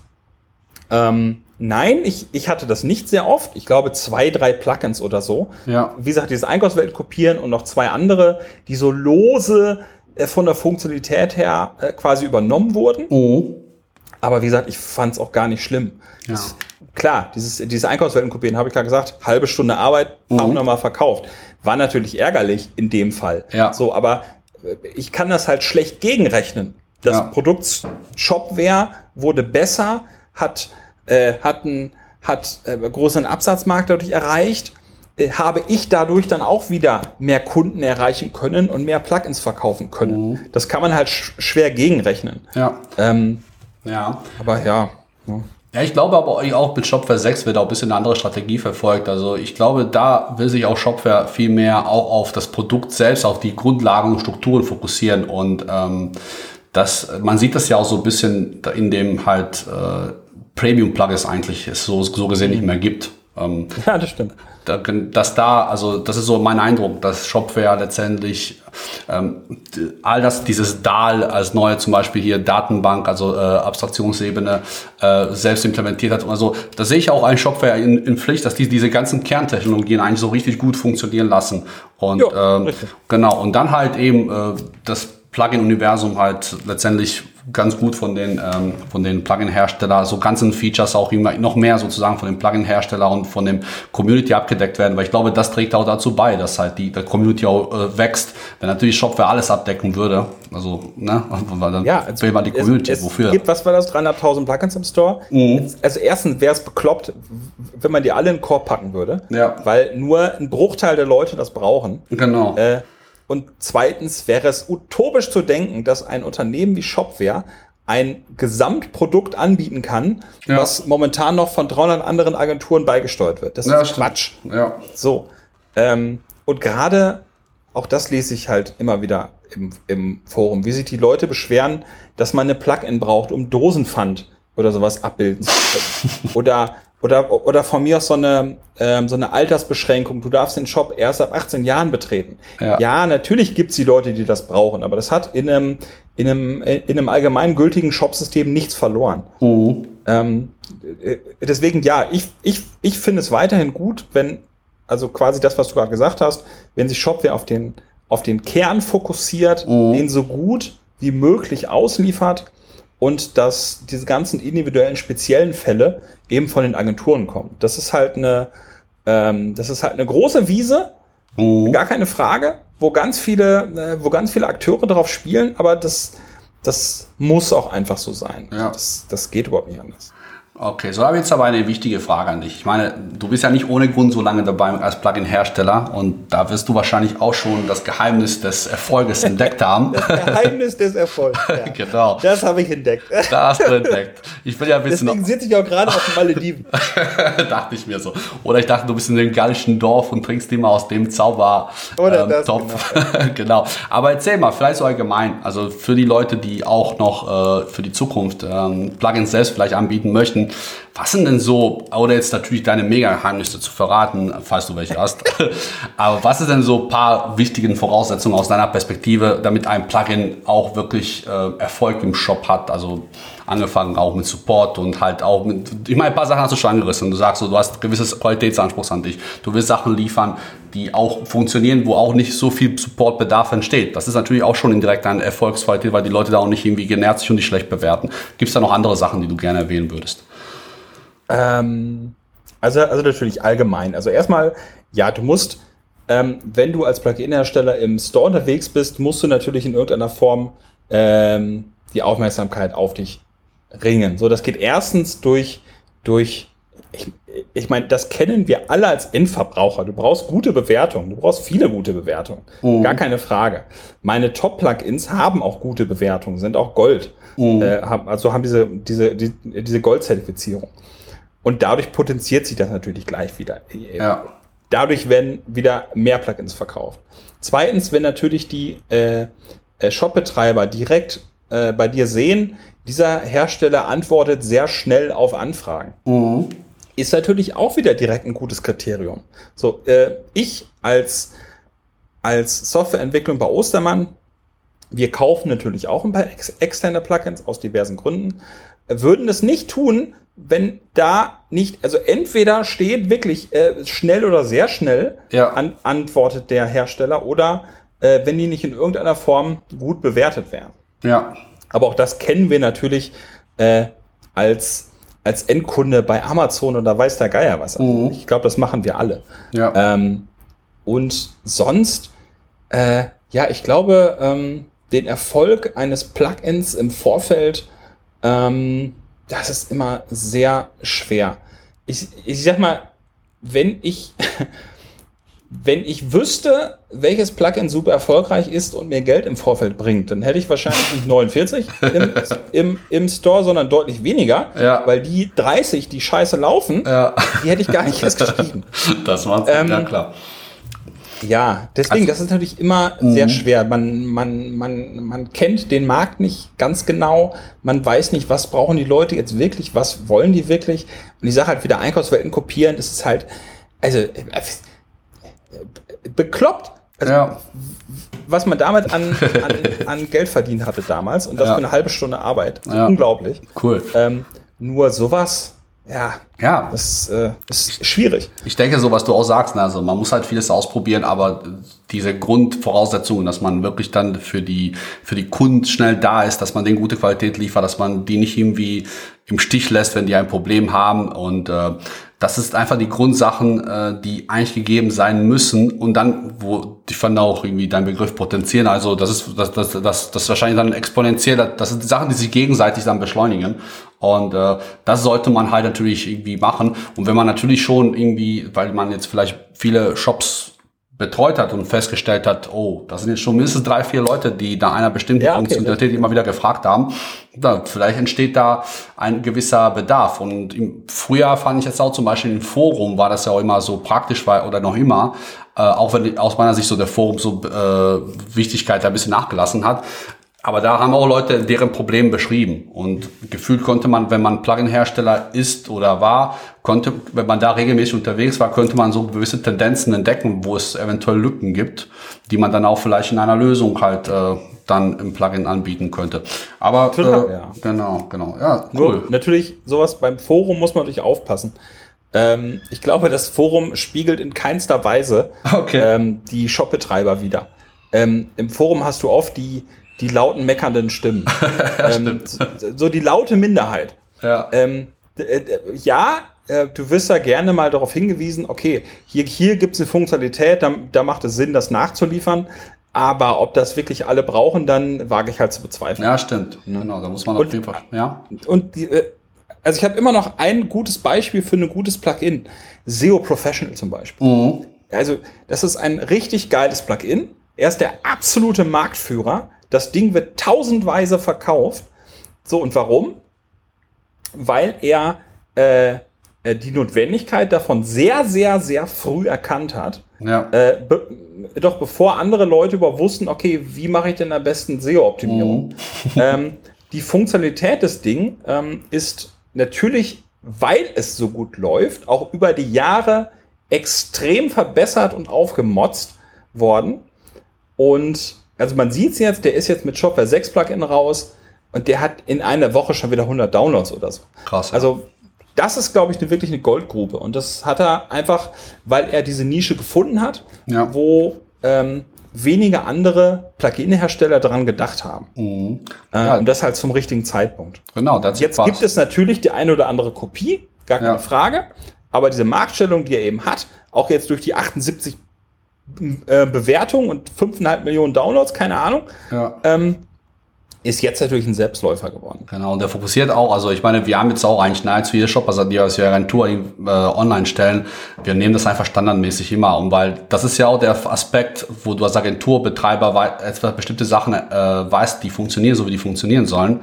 ähm, nein, ich, ich hatte das nicht sehr oft. Ich glaube, zwei, drei Plugins oder so. Ja. Wie gesagt, dieses Einkaufswelt kopieren und noch zwei andere, die so lose von der Funktionalität her äh, quasi übernommen wurden. Mhm. Aber wie gesagt, ich fand es auch gar nicht schlimm. Ja. Das, klar, dieses, diese Einkaufswelten kopieren, habe ich gerade gesagt, halbe Stunde Arbeit, auch Mhm. nochmal verkauft. War natürlich ärgerlich in dem Fall. Ja. So, aber äh, ich kann das halt schlecht gegenrechnen. Das Ja. Produkt Shopware wurde besser, hat, äh, hat einen hat, äh, großen Absatzmarkt dadurch erreicht. Äh, habe ich dadurch dann auch wieder mehr Kunden erreichen können und mehr Plugins verkaufen können. Mhm. Das kann man halt sch schwer gegenrechnen. Ja. Ähm, Ja. aber ja. ja. Ja, ich glaube aber auch mit Shopware 6 wird auch ein bisschen eine andere Strategie verfolgt. Also ich glaube, da will sich auch Shopware viel mehr auch auf das Produkt selbst, auf die Grundlagen und Strukturen fokussieren. Und ähm, das, man sieht das ja auch so ein bisschen in dem halt äh, Premium-Plugins eigentlich es so, so gesehen nicht mehr gibt. Ähm, Ja, das stimmt. Da, dass da, also das ist so mein Eindruck, dass Shopware letztendlich ähm, all das, dieses DAL als neue zum Beispiel hier Datenbank, also äh, Abstraktionsebene, äh, selbst implementiert hat. Also da sehe ich auch ein Shopware in, in Pflicht, dass die diese ganzen Kerntechnologien eigentlich so richtig gut funktionieren lassen. Und Jo, ähm, richtig. genau, und dann halt eben äh, das Plugin-Universum halt letztendlich ganz gut von den, ähm, von den Plugin-Hersteller, so ganzen Features auch immer noch mehr sozusagen von den Plugin-Hersteller und von dem Community abgedeckt werden, weil ich glaube, das trägt auch dazu bei, dass halt die, die Community auch äh, wächst. Wenn natürlich Shopware alles abdecken würde, also, ne, weil dann Ja, also will man die Community, es, es wofür? gibt, was war das, 300.000 Plugins im Store? Mhm. Also erstens wäre es bekloppt, wenn man die alle in den Korb packen würde, Ja. weil nur ein Bruchteil der Leute das brauchen. Genau. Äh, und zweitens wäre es utopisch zu denken, dass ein Unternehmen wie Shopware ein Gesamtprodukt anbieten kann, Ja. was momentan noch von 300 anderen Agenturen beigesteuert wird. Das Ja, ist. Quatsch. Ja. So. Ähm, und gerade, auch das lese ich halt immer wieder im, im Forum, wie sich die Leute beschweren, dass man eine Plugin braucht, um Dosenpfand oder sowas abbilden zu können. oder, oder, oder von mir aus so eine, ähm, so eine Altersbeschränkung. Du darfst den Shop erst ab 18 Jahren betreten. Ja. natürlich gibt's die Leute, die das brauchen, aber das hat in einem, in einem, in einem allgemein gültigen Shopsystem nichts verloren. Mhm. Ähm, äh, deswegen ja, ich, ich, ich finde es weiterhin gut, wenn, also quasi das, was du gerade gesagt hast, wenn sich Shopware auf den, auf den Kern fokussiert, Mhm. den so gut wie möglich ausliefert und dass diese ganzen individuellen speziellen Fälle eben von den Agenturen kommen. Das ist halt eine, ähm, das ist halt eine große Wiese, Mhm. gar keine Frage, wo ganz viele, äh, wo ganz viele Akteure drauf spielen, aber das, das muss auch einfach so sein. Ja. Das, das geht überhaupt nicht anders. Okay, so habe ich jetzt aber eine wichtige Frage an dich. Ich meine, du bist ja nicht ohne Grund so lange dabei als Plugin-Hersteller und da wirst du wahrscheinlich auch schon das Geheimnis des Erfolges entdeckt haben. Geheimnis des Erfolgs. Ja. genau, Das habe ich entdeckt. da hast du entdeckt. Ich will ja wissen, Deswegen sitze ich auch gerade auf den Malediven. dachte ich mir so. Oder ich dachte, du bist in dem gallischen Dorf und trinkst immer aus dem Zauber Oder ähm, das, Topf. genau. Aber erzähl mal, vielleicht so allgemein, also für die Leute, die auch noch äh, für die Zukunft ähm, Plugins selbst vielleicht anbieten möchten, was sind denn so, oder jetzt natürlich deine Mega-Geheimnisse zu verraten, falls du welche hast, aber was ist denn so ein paar wichtigen Voraussetzungen aus deiner Perspektive, damit ein Plugin auch wirklich äh, Erfolg im Shop hat? Also angefangen auch mit Support und halt auch mit, ich meine, ein paar Sachen hast du schon angerissen. Du sagst so, du hast gewisses Qualitätsanspruchs an dich. Du willst Sachen liefern, die auch funktionieren, wo auch nicht so viel Supportbedarf entsteht. Das ist natürlich auch schon indirekt eine Erfolgsqualität, weil die Leute da auch nicht irgendwie genervt sich und dich schlecht bewerten. Gibt es da noch andere Sachen, die du gerne erwähnen würdest? Ähm, also, also natürlich allgemein. Also erstmal, ja, du musst, ähm, wenn du als Plugin-Hersteller im Store unterwegs bist, musst du natürlich in irgendeiner Form ähm, die Aufmerksamkeit auf dich ringen. So, das geht erstens durch, durch ich, ich meine, das kennen wir alle als Endverbraucher. Du brauchst gute Bewertungen. Du brauchst viele gute Bewertungen. Mhm. Gar keine Frage. Meine Top-Plugins haben auch gute Bewertungen, sind auch Gold. Mhm. Äh, haben, also haben diese, diese, die, diese Gold-Zertifizierung. Und dadurch potenziert sich das natürlich gleich wieder. Ja. Dadurch werden wieder mehr Plugins verkauft. Zweitens, wenn natürlich die äh, äh, Shop-Betreiber direkt äh, bei dir sehen, dieser Hersteller antwortet sehr schnell auf Anfragen Mhm. ist natürlich auch wieder direkt ein gutes Kriterium. So, äh, ich als, als Softwareentwicklung bei Ostermann, wir kaufen natürlich auch ein paar ex externe Plugins aus diversen Gründen, würden es nicht tun, wenn da nicht, also entweder steht wirklich äh, schnell oder sehr schnell, Ja. an, antwortet der Hersteller, oder äh, wenn die nicht in irgendeiner Form gut bewertet wären. Ja. Aber auch das kennen wir natürlich äh, als, als Endkunde bei Amazon oder weiß der Geier was. Also Mhm. Ich glaube, das machen wir alle. Ja. Ähm, und sonst, äh, ja, ich glaube, ähm, den Erfolg eines Plugins im Vorfeld, ähm, das ist immer sehr schwer. Ich, ich sag mal, wenn ich, wenn ich wüsste, welches Plugin super erfolgreich ist und mir Geld im Vorfeld bringt, dann hätte ich wahrscheinlich nicht 49 im, im, im Store, sondern deutlich weniger, Ja. weil die 30, die scheiße laufen, Ja. die hätte ich gar nicht erst geschrieben. Das war's. Ähm, ja, klar. Ja, deswegen, das ist natürlich immer sehr schwer. Man, man, man, man kennt den Markt nicht ganz genau. Man weiß nicht, was brauchen die Leute jetzt wirklich, was wollen die wirklich. Und die Sache halt wieder Einkaufswelten kopieren, das ist halt, also, äh, bekloppt. Also, Ja. was man damit an, an, an Geld verdient hatte damals und das Ja. für eine halbe Stunde Arbeit. Ja. Unglaublich. Cool. Ähm, nur sowas, ja, ja. Das, äh, ist schwierig. Ich denke, so was du auch sagst, ne? also man muss halt vieles ausprobieren, aber diese Grundvoraussetzungen, dass man wirklich dann für die, für die Kunden schnell da ist, dass man denen gute Qualität liefert, dass man die nicht irgendwie im Stich lässt, wenn die ein Problem haben und äh, das ist einfach die Grundsachen, äh, die eigentlich gegeben sein müssen und dann, wo ich fand auch irgendwie dein Begriff potenzieren, also das ist das, das, das, das wahrscheinlich dann exponentiell, das sind die Sachen, die sich gegenseitig dann beschleunigen. Und äh, das sollte man halt natürlich irgendwie machen. Und wenn man natürlich schon irgendwie, weil man jetzt vielleicht viele Shops betreut hat und festgestellt hat, oh, das sind jetzt schon mindestens drei, vier Leute, die nach einer bestimmten ja, okay, Funktionalität immer wieder gefragt haben. Da, vielleicht entsteht da ein gewisser Bedarf. Und im Frühjahr fand ich jetzt auch zum Beispiel im Forum war das ja auch immer so praktisch, weil, oder noch immer, äh, auch wenn aus meiner Sicht so der Forum so äh, Wichtigkeit ein bisschen nachgelassen hat. Aber da haben auch Leute deren Problem beschrieben. Und gefühlt konnte man, wenn man Plugin-Hersteller ist oder war, konnte, wenn man da regelmäßig unterwegs war, könnte man so gewisse Tendenzen entdecken, wo es eventuell Lücken gibt, die man dann auch vielleicht in einer Lösung halt äh, dann im Plugin anbieten könnte. Aber äh, ja. genau, genau. Ja, cool. Nur, natürlich, sowas beim Forum muss man natürlich aufpassen. Ähm, ich glaube, das Forum spiegelt in keinster Weise okay. ähm, die Shopbetreiber wieder. Ähm, Im Forum hast du oft die die lauten, meckernden Stimmen. ähm, so die laute Minderheit. Ja, ähm, äh, ja äh, du wirst da gerne mal darauf hingewiesen, okay, hier, hier gibt es eine Funktionalität, da, da macht es Sinn, das nachzuliefern. Aber ob das wirklich alle brauchen, dann wage ich halt zu bezweifeln. Ja, stimmt. Genau, da muss man auf jeden Fall. Ja. Und die, äh, also ich habe immer noch ein gutes Beispiel für ein gutes Plugin. SEO Professional zum Beispiel. Mhm. Also, das ist ein richtig geiles Plugin. Er ist der absolute Marktführer. Das Ding wird tausendweise verkauft. So, und warum? Weil er äh, äh, die Notwendigkeit davon sehr, sehr, sehr früh erkannt hat. Ja. Äh, be doch bevor andere Leute über wussten, okay, wie mache ich denn am besten SEO-Optimierung? Mhm. ähm, die Funktionalität des Ding ähm, ist natürlich, weil es so gut läuft, auch über die Jahre extrem verbessert und aufgemotzt worden. Und also man sieht es jetzt, der ist jetzt mit Shopware 6 Plugin raus und der hat in einer Woche schon wieder 100 Downloads oder so. Krass. Also das ist, glaube ich, eine, wirklich eine Goldgrube. Und das hat er einfach, weil er diese Nische gefunden hat, ja. wo ähm, wenige andere Plugin-Hersteller daran gedacht haben. Mhm. Äh, ja. Und das halt zum richtigen Zeitpunkt. Genau. Das Jetzt Spaß. gibt es natürlich die eine oder andere Kopie, gar keine ja. Frage. Aber diese Marktstellung, die er eben hat, auch jetzt durch die 78 äh, Bewertung und 5,5 Millionen Downloads, keine Ahnung. Ja. Ähm, ist jetzt natürlich ein Selbstläufer geworden. Genau, und der fokussiert auch, also ich meine, wir haben jetzt auch eigentlich nahezu jeder Shop, also die als Agentur äh, online stellen, wir nehmen das einfach standardmäßig immer um, weil das ist ja auch der Aspekt, wo du als Agenturbetreiber etwas bestimmte Sachen äh, weißt, die funktionieren, so wie die funktionieren sollen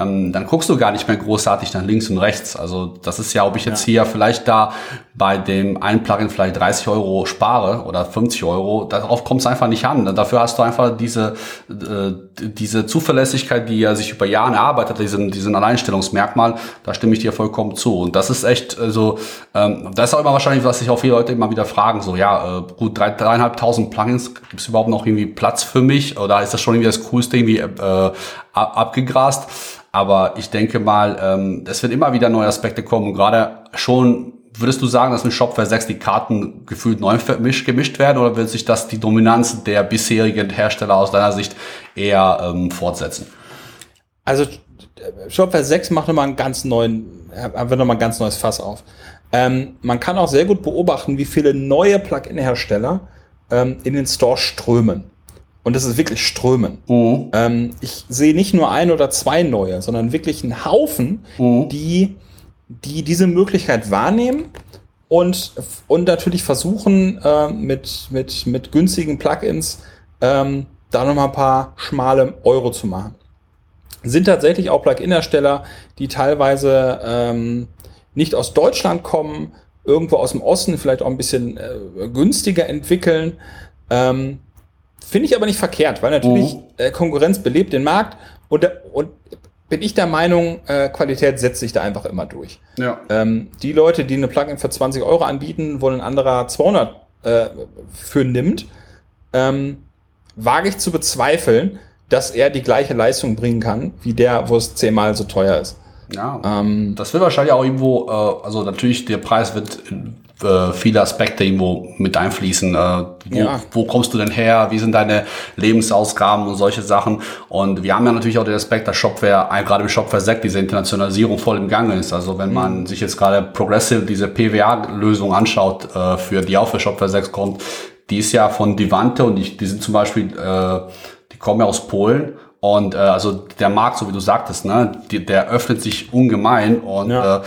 ähm, dann guckst du gar nicht mehr großartig nach links und rechts. Also das ist ja, ob ich jetzt ja. hier vielleicht da bei dem einen Plugin vielleicht 30 Euro spare oder 50 Euro, darauf kommt es einfach nicht an. Dafür hast du einfach diese, äh, diese Zuverlässigkeit, die ja sich über Jahre erarbeitet, diesen, diesen Alleinstellungsmerkmal, da stimme ich dir vollkommen zu. Und das ist echt, also, ähm, das ist auch immer wahrscheinlich, was sich auch viele Leute immer wieder fragen, so, ja, äh, gut, drei, dreieinhalbtausend Plugins, gibt es überhaupt noch irgendwie Platz für mich? Oder ist das schon irgendwie das Coolste irgendwie äh, abgegrast? Aber ich denke mal, ähm, es wird immer wieder neue Aspekte kommen. Und gerade schon, würdest du sagen, dass mit Shopware 6 die Karten gefühlt neu gemischt, werden oder wird sich das die Dominanz der bisherigen Hersteller aus deiner Sicht eher ähm, fortsetzen? Also Shopware 6 macht nochmal einen ganz neuen, wird nochmal ein ganz neues Fass auf. Ähm, man kann auch sehr gut beobachten, wie viele neue Plugin-Hersteller ähm, in den Store strömen. Und das ist wirklich Strömen. Mhm. Ähm, ich sehe nicht nur ein oder zwei neue, sondern wirklich einen Haufen, mhm. die, die diese Möglichkeit wahrnehmen und, und natürlich versuchen, äh, mit, mit, mit günstigen Plugins ähm, da nochmal ein paar schmale Euro zu machen. Sind tatsächlich auch Plugin-Hersteller, die teilweise ähm, nicht aus Deutschland kommen, irgendwo aus dem Osten vielleicht auch ein bisschen äh, günstiger entwickeln. Ähm, Finde ich aber nicht verkehrt, weil natürlich mhm. äh, Konkurrenz belebt den Markt und, und bin ich der Meinung, äh, Qualität setzt sich da einfach immer durch. Ja. Ähm, die Leute, die eine Plugin für 20 Euro anbieten, wo ein anderer 200 äh, für nimmt, ähm, wage ich zu bezweifeln, dass er die gleiche Leistung bringen kann, wie der, wo es zehnmal so teuer ist. Ja, ähm, das wird wahrscheinlich auch irgendwo, äh, also natürlich der Preis wird äh, viele Aspekte irgendwo mit einfließen. Äh, wo, ja. wo kommst du denn her? Wie sind deine Lebensausgaben und solche Sachen? Und wir haben ja natürlich auch den Aspekt, dass Shopware, gerade im Shopware Sec, diese Internationalisierung voll im Gange ist. Also wenn man mhm. sich jetzt gerade Progressive, diese PWA-Lösung anschaut, äh, für die auch für Shopware 6 kommt, die ist ja von Divante und die, die sind zum Beispiel, äh, die kommen ja aus Polen und äh, also der Markt, so wie du sagtest, ne, die, der öffnet sich ungemein und ja. äh,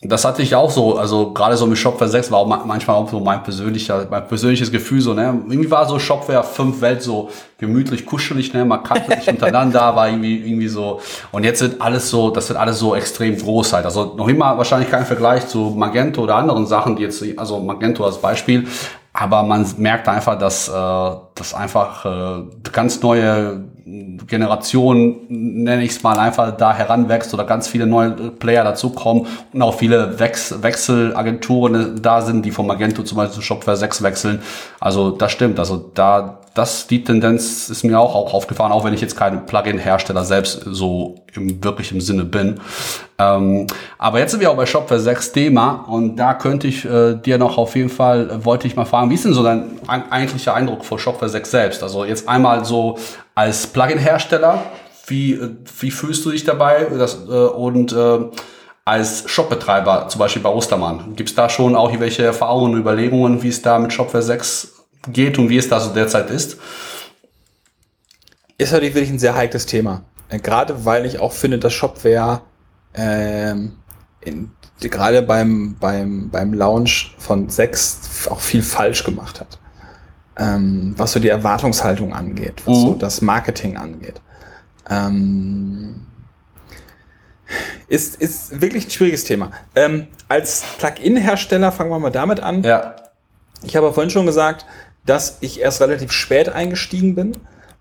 das hatte ich auch so, also gerade so mit Shopware 6 war auch manchmal auch so mein persönlicher, mein persönliches Gefühl so, ne, irgendwie war so Shopware 5 Welt so gemütlich, kuschelig, ne, man kannte sich untereinander, war irgendwie, irgendwie so, und jetzt sind alles so, das wird alles so extrem groß halt, also noch immer wahrscheinlich kein Vergleich zu Magento oder anderen Sachen, die jetzt, also Magento als Beispiel, aber man merkt einfach, dass, äh, dass einfach äh, ganz neue Generation, nenne ich es mal, einfach da heranwächst oder ganz viele neue Player dazukommen und auch viele Wechs Wechselagenturen da sind, die vom Magento zum Beispiel zu Shopware 6 wechseln. Also das stimmt. Also da, das, die Tendenz ist mir auch, auch aufgefahren, auch wenn ich jetzt kein Plugin-Hersteller selbst so im wirklichen Sinne bin. Ähm, aber jetzt sind wir auch bei Shopware 6 Thema und da könnte ich äh, dir noch auf jeden Fall, äh, wollte ich mal fragen, wie ist denn so dein eigentlicher Eindruck vor Shopware 6 selbst? Also jetzt einmal so als Plugin-Hersteller, wie, äh, wie fühlst du dich dabei? Das, äh, und äh, als Shopbetreiber, zum Beispiel bei Ostermann, gibt es da schon auch irgendwelche Erfahrungen und Überlegungen, wie es da mit Shopware 6 geht und wie es da so derzeit ist? Ist natürlich wirklich ein sehr heikles Thema. Äh, gerade weil ich auch finde, dass Shopware ähm, in, gerade beim, beim, beim Launch von 6 auch viel falsch gemacht hat. Ähm, was so die Erwartungshaltung angeht, was mhm. so das Marketing angeht. Ähm, ist, ist wirklich ein schwieriges Thema. Ähm, als Plugin-Hersteller fangen wir mal damit an. Ja. Ich habe vorhin schon gesagt, dass ich erst relativ spät eingestiegen bin.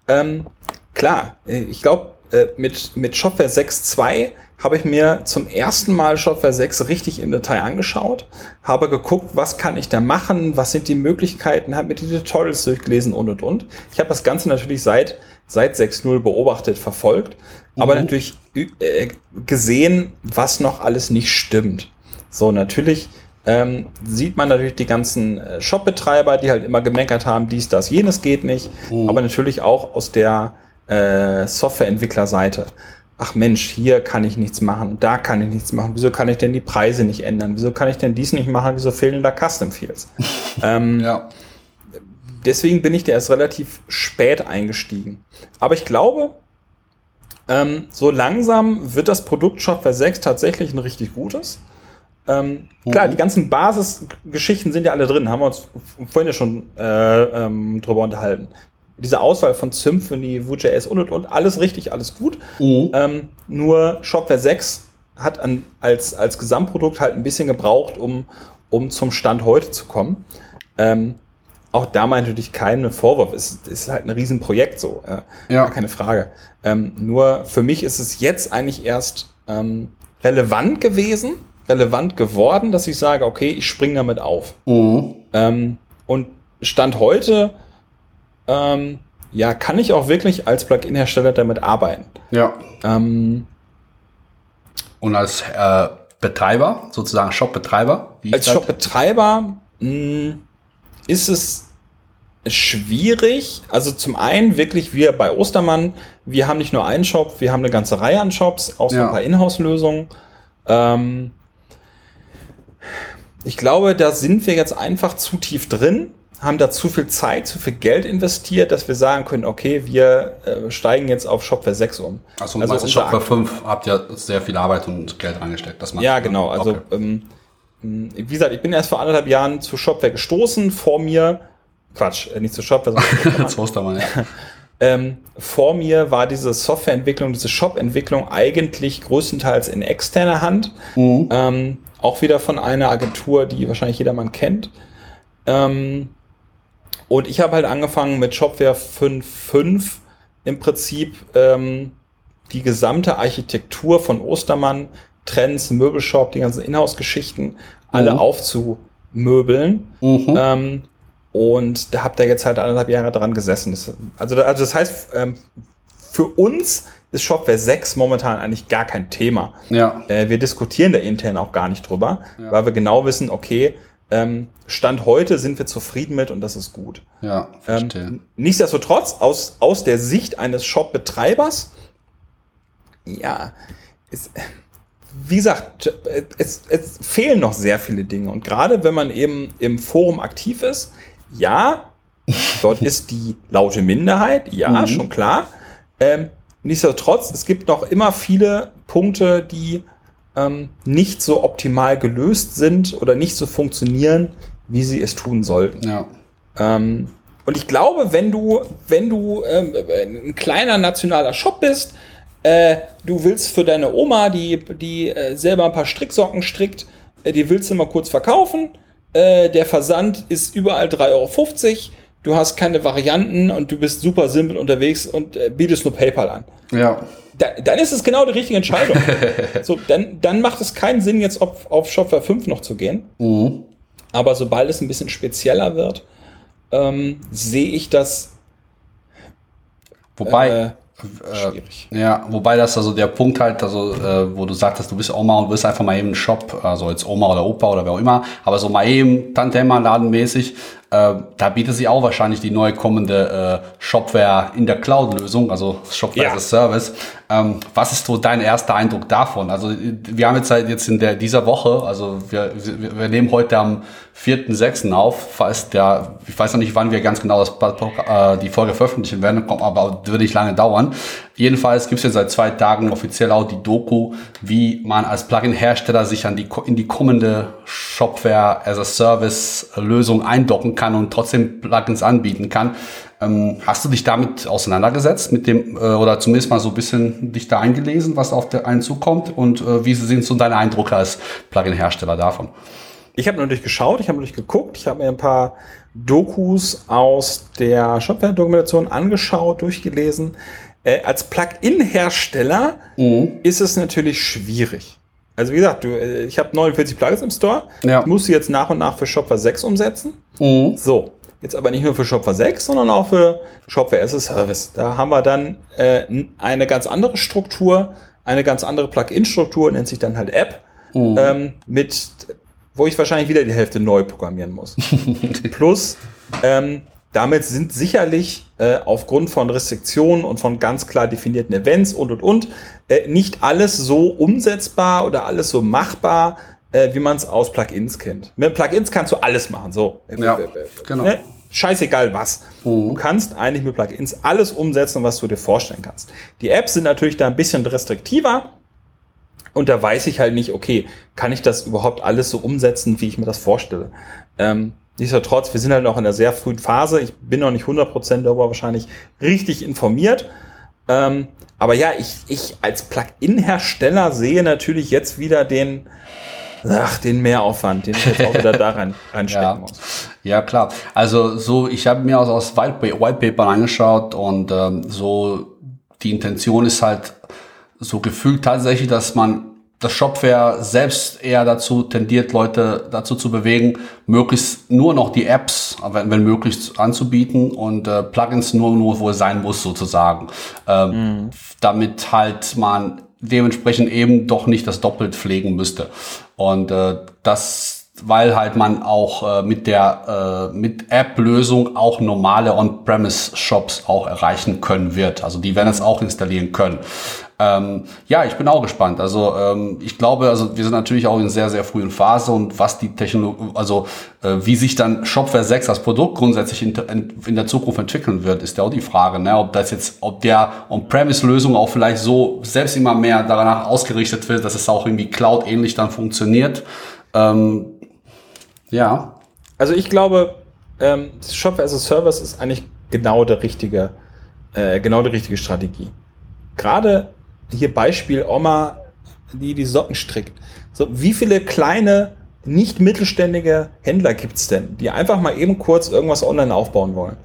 Ähm, klar, äh, ich glaube, äh, mit, mit Shopware 6.2 habe ich mir zum ersten Mal Shopware 6 richtig im Detail angeschaut, habe geguckt, was kann ich da machen, was sind die Möglichkeiten, habe mir die Tutorials durchgelesen und und und. Ich habe das Ganze natürlich seit, seit 6.0 beobachtet, verfolgt, mhm. aber natürlich äh, gesehen, was noch alles nicht stimmt. So, natürlich ähm, sieht man natürlich die ganzen äh, Shop-Betreiber, die halt immer gemeckert haben, dies, das, jenes geht nicht, mhm. aber natürlich auch aus der äh, Softwareentwicklerseite. Ach Mensch, hier kann ich nichts machen, da kann ich nichts machen. Wieso kann ich denn die Preise nicht ändern? Wieso kann ich denn dies nicht machen? Wieso fehlen da Custom Fields? ähm, ja. Deswegen bin ich da erst relativ spät eingestiegen. Aber ich glaube, ähm, so langsam wird das Produkt Shopware 6 tatsächlich ein richtig gutes. Ähm, mhm. Klar, die ganzen Basisgeschichten sind ja alle drin, haben wir uns vorhin ja schon äh, ähm, drüber unterhalten. Diese Auswahl von Symphony, Vue.js und und und, alles richtig, alles gut. Mhm. Ähm, nur Shopware 6 hat an, als, als Gesamtprodukt halt ein bisschen gebraucht, um, um zum Stand heute zu kommen. Ähm, auch da mal natürlich keine Vorwurf. Es ist halt ein Riesenprojekt so. Äh, ja. Keine Frage. Ähm, nur für mich ist es jetzt eigentlich erst ähm, relevant gewesen, relevant geworden, dass ich sage, okay, ich springe damit auf. Mhm. Ähm, und Stand heute, ähm, ja, kann ich auch wirklich als Plugin-Hersteller damit arbeiten. Ja. Ähm, und als äh, Betreiber, sozusagen Shop-Betreiber? Als Shop-Betreiber hm, ist es schwierig. Also zum einen wirklich wir bei Ostermann, wir haben nicht nur einen Shop, wir haben eine ganze Reihe an Shops, auch so ja. ein paar Inhouse-Lösungen. Ähm, ich glaube, da sind wir jetzt einfach zu tief drin, haben da zu viel Zeit, zu viel Geld investiert, dass wir sagen können, okay, wir äh, steigen jetzt auf Shopware 6 um. Achso, also meinst Shopware 5 habt ihr sehr viel Arbeit und Geld reingesteckt. Das ja, genau. Also okay. ähm, wie gesagt, ich bin erst vor anderthalb Jahren zu Shopware gestoßen. Vor mir, Quatsch, äh, nicht zu Shopware, sondern zu Ostermann, ja. Ähm, vor mir war diese Softwareentwicklung, diese Shop-Entwicklung eigentlich größtenteils in externer Hand. Mhm. Ähm, auch wieder von einer Agentur, die wahrscheinlich jedermann kennt. Ähm, und ich habe halt angefangen mit Shopware 5.5 im Prinzip ähm, die gesamte Architektur von Ostermann, Trends, Möbelshop, die ganzen Inhouse-Geschichten, alle mhm. aufzumöbeln. Mhm. Ähm, und da habt ihr jetzt halt anderthalb Jahre dran gesessen. Das, also, also das heißt, ähm, für uns ist Shopware 6 momentan eigentlich gar kein Thema. Ja. Äh, wir diskutieren da intern auch gar nicht drüber, Ja. weil wir genau wissen, okay, ähm, Stand heute sind wir zufrieden mit und das ist gut. Ja, verstehe. Ähm, nichtsdestotrotz, aus, aus der Sicht eines Shop-Betreibers, ja, ist, wie gesagt, es, es fehlen noch sehr viele Dinge. Und gerade wenn man eben im Forum aktiv ist, ja, dort ist die laute Minderheit, ja, Mhm. schon klar. Ähm, nichtsdestotrotz, es gibt noch immer viele Punkte, die ähm, nicht so optimal gelöst sind oder nicht so funktionieren, wie sie es tun sollten. ja. Ähm, und ich glaube, wenn du, wenn du ähm, ein kleiner nationaler Shop bist, äh, du willst für deine Oma, die, die äh, selber ein paar Stricksocken strickt, äh, die willst du mal kurz verkaufen. Äh, der Versand ist überall 3,50 Euro. Du hast keine Varianten und du bist super simpel unterwegs und äh, bietest nur PayPal an. Ja. Da, dann ist es genau die richtige Entscheidung. so, dann, dann macht es keinen Sinn, jetzt auf, auf Shopware 5 noch zu gehen. Mhm. Aber sobald es ein bisschen spezieller wird, ähm, sehe ich das Wobei, äh, äh, schwierig. Ja, wobei das also der Punkt halt, also äh, wo du sagtest, du bist Oma und willst einfach mal eben Shop, also jetzt Oma oder Opa oder wer auch immer, aber so mal eben Tante Emma ladenmäßig, äh, da bietet sich auch wahrscheinlich die neu kommende äh, Shopware in der Cloud-Lösung, also Shopware Ja. as a Service. Ähm, was ist so dein erster Eindruck davon? Also wir haben jetzt halt jetzt in der dieser Woche, also wir, wir, wir nehmen heute am 4.6. auf, falls der, ich weiß noch nicht, wann wir ganz genau das, äh, die Folge veröffentlichen werden, kommt aber wird nicht lange dauern. Jedenfalls gibt es jetzt seit zwei Tagen offiziell auch die Doku, wie man als Plugin-Hersteller sich an die, in die kommende Shopware as a Service-Lösung eindocken kann und trotzdem Plugins anbieten kann. Ähm, hast du dich damit auseinandergesetzt, mit dem, äh, oder zumindest mal so ein bisschen dich da eingelesen, was auf der einen zukommt und äh, wie sind so deine Eindrücke als Plugin-Hersteller davon? Ich habe natürlich geschaut, ich habe natürlich geguckt, ich habe mir ein paar Dokus aus der Shopware-Dokumentation angeschaut, durchgelesen. Äh, als Plugin-Hersteller Mhm. ist es natürlich schwierig. Also wie gesagt, du, äh, ich habe 49 Plugins im Store. Ja. Ich muss sie jetzt nach und nach für Shopware 6 umsetzen. Mhm. So, jetzt aber nicht nur für Shopware 6, sondern auch für Shopware as a Service. Da haben wir dann äh, eine ganz andere Struktur, eine ganz andere Plugin-Struktur, nennt sich dann halt App, ähm, mit, wo ich wahrscheinlich wieder die Hälfte neu programmieren muss. Plus, ähm, damit sind sicherlich äh, aufgrund von Restriktionen und von ganz klar definierten Events und und und äh, nicht alles so umsetzbar oder alles so machbar, äh, wie man es aus Plugins kennt. Mit Plugins kannst du alles machen, so. Ja, genau. Ne? Scheißegal was. Du kannst eigentlich mit Plugins alles umsetzen, was du dir vorstellen kannst. Die Apps sind natürlich da ein bisschen restriktiver. Und da weiß ich halt nicht, okay, kann ich das überhaupt alles so umsetzen, wie ich mir das vorstelle? Ähm, nichtsdestotrotz, wir sind halt noch in einer sehr frühen Phase. Ich bin noch nicht 100% darüber wahrscheinlich richtig informiert. Ähm, aber ja, ich, ich als Plugin-Hersteller sehe natürlich jetzt wieder den, ach, den Mehraufwand, den ich jetzt auch wieder da rein, reinstecken Ja. muss. Ja, klar. Also so, ich habe mir aus, aus White, Paper angeschaut und ähm, so die Intention ist halt so gefühlt tatsächlich, dass man das Shopware selbst eher dazu tendiert, Leute dazu zu bewegen, möglichst nur noch die Apps, wenn, wenn möglich, anzubieten und äh, Plugins nur, nur wo es sein muss, sozusagen. Ähm, Damit halt man dementsprechend eben doch nicht das doppelt pflegen müsste. Und äh, das weil halt man auch äh, mit der äh, mit App-Lösung auch normale On-Premise-Shops auch erreichen können wird. Also die werden es auch installieren können. Ähm, ja, ich bin auch gespannt. Also ähm, ich glaube, also wir sind natürlich auch in sehr sehr frühen Phase und was die Technologie, also äh, wie sich dann Shopware 6 als Produkt grundsätzlich in, in, der Zukunft entwickeln wird, ist ja auch die Frage, ne? ob das jetzt, ob der On-Premise-Lösung auch vielleicht so selbst immer mehr danach ausgerichtet wird, dass es auch irgendwie Cloud-ähnlich dann funktioniert. Ähm, ja, Also ich glaube, ähm, Shopware as a Service ist eigentlich genau der richtige, äh, genau die richtige Strategie. Gerade hier Beispiel Oma, die die Socken strickt. So, wie viele kleine, nicht mittelständige Händler gibt's denn, die einfach mal eben kurz irgendwas online aufbauen wollen?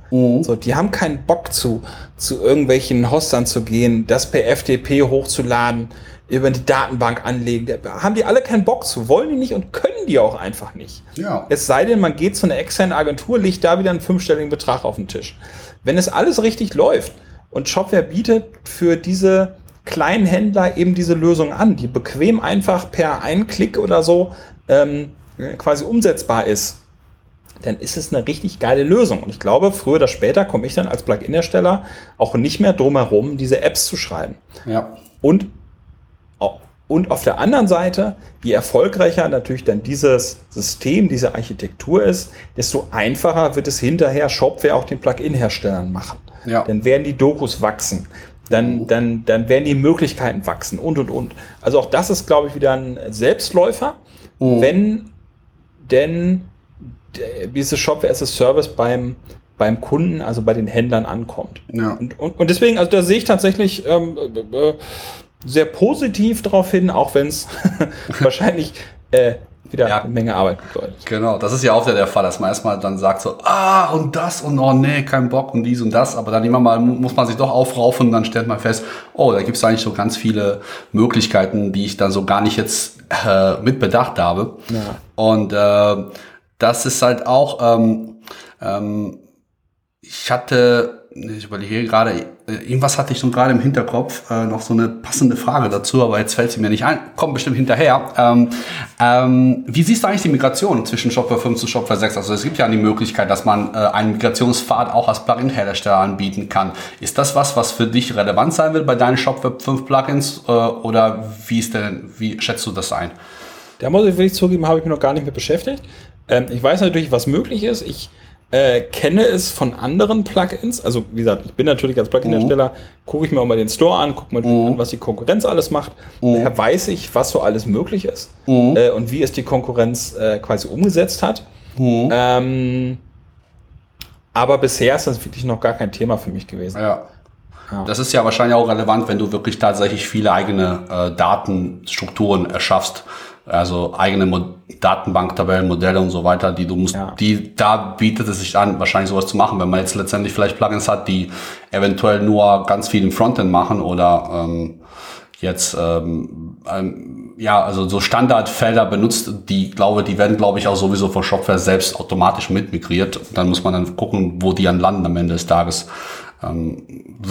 So, die haben keinen Bock zu, zu irgendwelchen Hostern zu gehen, das per FTP hochzuladen, über die Datenbank anlegen. Da haben die alle keinen Bock zu, wollen die nicht und können die auch einfach nicht. Ja. Es sei denn, man geht zu einer externen Agentur, legt da wieder einen fünfstelligen Betrag auf den Tisch. Wenn es alles richtig läuft und Shopware bietet für diese kleinen Händler eben diese Lösung an, die bequem einfach per einen Klick oder so ähm, quasi umsetzbar ist, dann ist es eine richtig geile Lösung. Und ich glaube, früher oder später komme ich dann als Plugin-Hersteller auch nicht mehr drum herum, diese Apps zu schreiben. Ja. Und, und auf der anderen Seite, je erfolgreicher natürlich dann dieses System, diese Architektur ist, desto einfacher wird es hinterher Shopware auch den Plugin-Herstellern machen. Ja. Dann werden die Dokus wachsen. Dann, dann, dann werden die Möglichkeiten wachsen und, und, und. Also auch das ist, glaube ich, wieder ein Selbstläufer, Mhm. wenn denn diese Shopware as a Service beim, beim Kunden, also bei den Händlern ankommt. Ja. Und, und, und deswegen, also da sehe ich tatsächlich ähm, äh, äh, sehr positiv darauf hin, auch wenn es wahrscheinlich äh, wieder Ja. eine Menge Arbeit bedeutet. Genau, das ist ja auch wieder der Fall, dass man erstmal dann sagt so, ah, und das und oh nee, kein Bock und dies und das, aber dann immer mal mu- muss man sich doch aufraufen und dann stellt man fest, oh, da gibt es eigentlich so ganz viele Möglichkeiten, die ich dann so gar nicht jetzt äh, mit bedacht habe. Ja. Und äh, das ist halt auch, ähm, ähm, ich hatte, ich überlege gerade, irgendwas hatte ich schon gerade im Hinterkopf, äh, noch so eine passende Frage dazu, aber jetzt fällt sie mir nicht ein. Kommt bestimmt hinterher. Ähm, ähm, wie siehst du eigentlich die Migration zwischen Shopware 5 zu Shopware 6? Also es gibt ja die Möglichkeit, dass man äh, einen Migrationspfad auch als Plugin-Hersteller anbieten kann. Ist das was, was für dich relevant sein wird bei deinen Shopware 5 Plugins? Äh, oder wie ist denn, wie schätzt du das ein? Da muss ich wirklich zugeben, habe ich mich noch gar nicht mit beschäftigt. Ähm, ich weiß natürlich, was möglich ist. Ich äh, kenne es von anderen Plugins. Also, wie gesagt, ich bin natürlich als Plugin-Hersteller, gucke ich mir auch mal den Store an, gucke mir an, was die Konkurrenz alles macht. Daher weiß ich, was so alles möglich ist äh, und wie es die Konkurrenz äh, quasi umgesetzt hat. Ähm, aber bisher ist das wirklich noch gar kein Thema für mich gewesen. Ja. Das ist ja wahrscheinlich auch relevant, wenn du wirklich tatsächlich viele eigene äh, Datenstrukturen erschaffst. Also eigene Mo Datenbanktabellen, Modelle und so weiter, die du musst, Ja. die, da bietet es sich an, wahrscheinlich sowas zu machen, wenn man jetzt letztendlich vielleicht Plugins hat, die eventuell nur ganz viel im Frontend machen oder ähm, jetzt ähm, ähm, ja, also so Standardfelder benutzt, die glaube, die werden glaube ich auch sowieso von Shopware selbst automatisch mitmigriert. Dann muss man dann gucken, wo die dann landen am Ende des Tages. Ähm,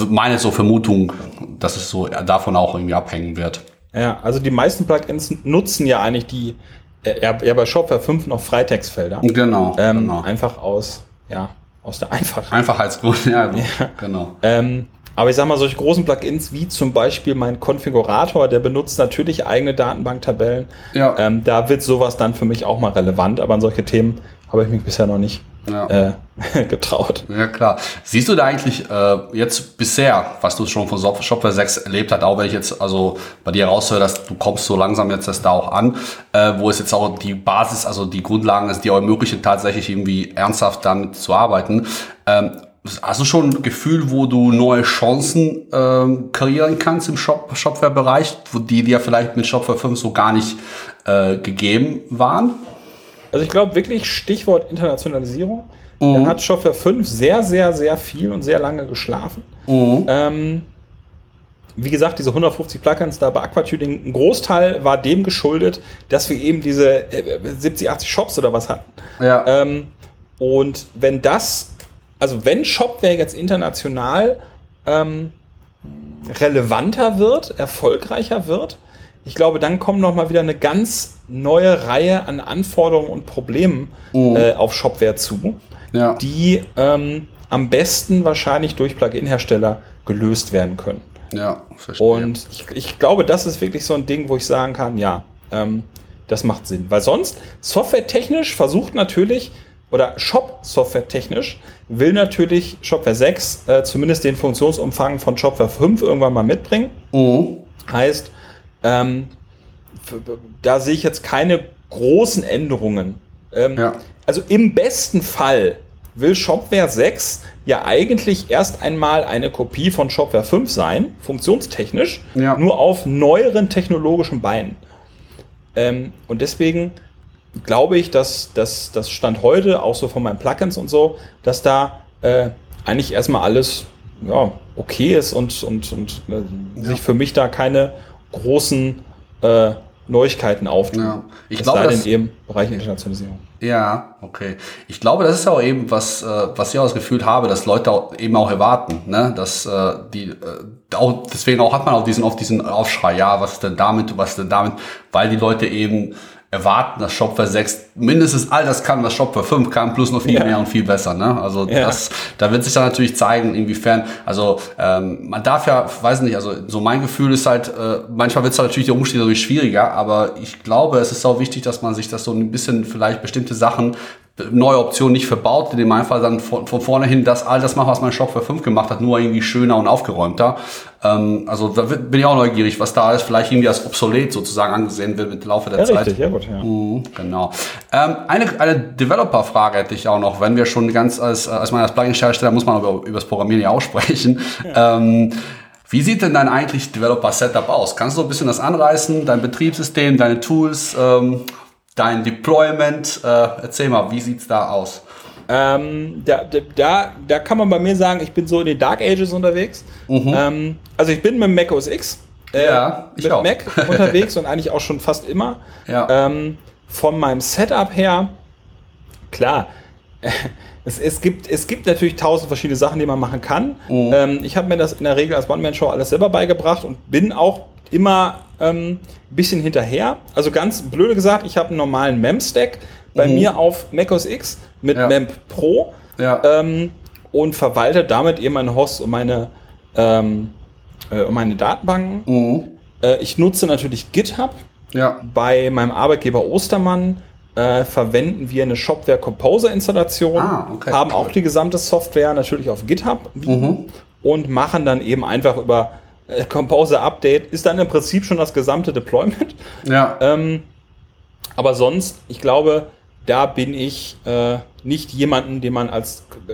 meine so Vermutung, dass es so davon auch irgendwie abhängen wird. Ja, also die meisten Plugins nutzen ja eigentlich die, äh, ja, ja bei Shopware 5 noch Freitextfelder. Genau, Ähm, genau. Einfach aus, ja, aus der Einfachheit. Einfachheitsgrund, ja, genau. Ähm, aber ich sag mal, solche großen Plugins wie zum Beispiel mein Konfigurator, der benutzt natürlich eigene Datenbanktabellen. Ja. Ähm, da wird sowas dann für mich auch mal relevant, aber an solche Themen habe ich mich bisher noch nicht Ja. äh, getraut. Ja, klar. Siehst du da eigentlich äh, jetzt bisher, was du schon von Shopware 6 erlebt hast, auch wenn ich jetzt also bei dir raushöre, dass du kommst so langsam jetzt erst da auch an, äh, wo es jetzt auch die Basis, also die Grundlagen ist, die ermöglichen, tatsächlich irgendwie ernsthaft damit zu arbeiten. Ähm, hast du schon ein Gefühl, wo du neue Chancen ähm, kreieren kannst im Shop Shopware-Bereich, wo die dir vielleicht mit Shopware 5 so gar nicht äh, gegeben waren? Also ich glaube wirklich Stichwort Internationalisierung. Da hat Shopware 5 sehr, sehr, sehr viel und sehr lange geschlafen. Ähm, wie gesagt, diese 150 Plugins da bei Aquatuning, ein Großteil war dem geschuldet, dass wir eben diese äh, 70, 80 Shops oder was hatten. Ja. Ähm, und wenn das, also wenn Shopware jetzt international ähm, relevanter wird, erfolgreicher wird, ich glaube, dann kommt noch mal wieder eine ganz neue Reihe an Anforderungen und Problemen äh, auf Shopware zu, ja. die ähm, am besten wahrscheinlich durch Plugin-Hersteller gelöst werden können. ja, verstehe. Und ich, ich glaube, das ist wirklich so ein Ding, wo ich sagen kann, ja, ähm, das macht Sinn. Weil sonst, softwaretechnisch versucht natürlich, oder Shop-Software-technisch, will natürlich Shopware 6 äh, zumindest den Funktionsumfang von Shopware 5 irgendwann mal mitbringen. Mhm. Heißt, ähm, da sehe ich jetzt keine großen Änderungen. Ähm, Ja. Also im besten Fall will Shopware 6 ja eigentlich erst einmal eine Kopie von Shopware 5 sein, funktionstechnisch, Ja. nur auf neueren technologischen Beinen. Ähm, und deswegen glaube ich, dass das Stand heute, auch so von meinen Plugins und so, dass da äh, eigentlich erstmal alles ja, okay ist und, und, und äh, sich für mich da keine großen äh, Neuigkeiten auftun. Ja. Ich glaube, das- eben Bereich Internationalisierung. Ja, okay. Ich glaube, das ist auch eben was, äh, was ich auch das Gefühl habe, dass Leute auch, eben auch erwarten, ne, dass äh, die äh, auch deswegen auch hat man auch diesen auf diesen Aufschrei, ja, was denn damit, was denn damit, weil die Leute eben erwarten, dass Shopware 6 mindestens all das kann, was Shopware 5 kann, plus noch viel Ja. mehr und viel besser. Ne? Also Ja. das, da wird sich dann natürlich zeigen, inwiefern, also ähm, man darf ja, weiß nicht, also so mein Gefühl ist halt, äh, manchmal wird es natürlich der Umstieg dadurch schwieriger, aber ich glaube, es ist auch wichtig, dass man sich das so ein bisschen vielleicht bestimmte Sachen neue Optionen nicht verbaut, in dem Fall dann von, von vorne hin das all das macht, was mein Shop für 5 gemacht hat, nur irgendwie schöner und aufgeräumter. Ähm, also da bin ich auch neugierig, was da ist, vielleicht irgendwie als obsolet sozusagen angesehen wird mit dem Laufe der Ja, Zeit. richtig, ja gut, ja. Mhm, Genau. Ähm, eine eine Developer-Frage hätte ich auch noch, wenn wir schon ganz als, als man als Plugin-Hersteller muss man aber über das Programmieren ja auch sprechen. Ähm, wie sieht denn dein eigentlich Developer-Setup aus? Kannst du ein bisschen das anreißen, dein Betriebssystem, deine Tools, ähm, dein Deployment? Äh, erzähl mal, wie sieht's da aus? Ähm, da, da- da, kann man bei mir sagen, ich bin so in den Dark Ages unterwegs. Ähm, also ich bin mit dem Mac OS X, äh, Mhm. Ja, ich mit auch. Mac unterwegs und eigentlich auch schon fast immer. Ja. Ähm, von meinem Setup her, klar, es, es, gibt, es gibt natürlich tausend verschiedene Sachen, die man machen kann. Mhm. Ähm, ich habe mir das in der Regel als One-Man-Show alles selber beigebracht und bin auch immer ähm, ein bisschen hinterher. Also ganz blöde gesagt, ich habe einen normalen MEM-Stack bei mir auf Mac OS X mit Mhm. Ja. MEMP Pro Ja. ähm, und verwalte damit eben meine Hosts und meine, ähm, äh, und meine Datenbanken. Mhm. Äh, ich nutze natürlich GitHub. Ja. Bei meinem Arbeitgeber Ostermann äh, verwenden wir eine Shopware Composer Installation, Ah, okay. haben auch die gesamte Software natürlich auf GitHub liegen und machen dann eben einfach über äh, Composer Update, ist dann im Prinzip schon das gesamte Deployment. Ja. Ähm, aber sonst, ich glaube, da bin ich äh, nicht jemanden, den man als äh,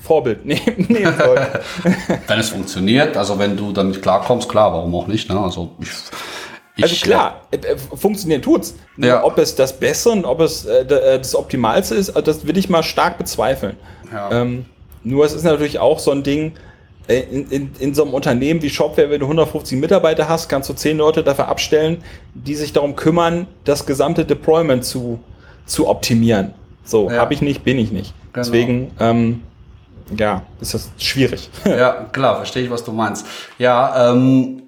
Vorbild nehmen, nehmen sollte. wenn es funktioniert, also wenn du damit klarkommst, klar, warum auch nicht? Ne? Also ich, ich Also klar, äh, äh, funktionieren tut's. Nur Ja. Ob es das Bessere und ob es äh, äh, das Optimalste ist, äh, das will ich mal stark bezweifeln. Ja. Ähm, nur es ist natürlich auch so ein Ding, äh, in, in, in so einem Unternehmen wie Shopware, wenn du 150 Mitarbeiter hast, kannst du 10 Leute dafür abstellen, die sich darum kümmern, das gesamte Deployment zu, zu optimieren. So, Ja. habe ich nicht, bin ich nicht. Genau. Deswegen, ähm, ja, ist das schwierig. Ja, klar, verstehe ich, was du meinst. Ja, ähm,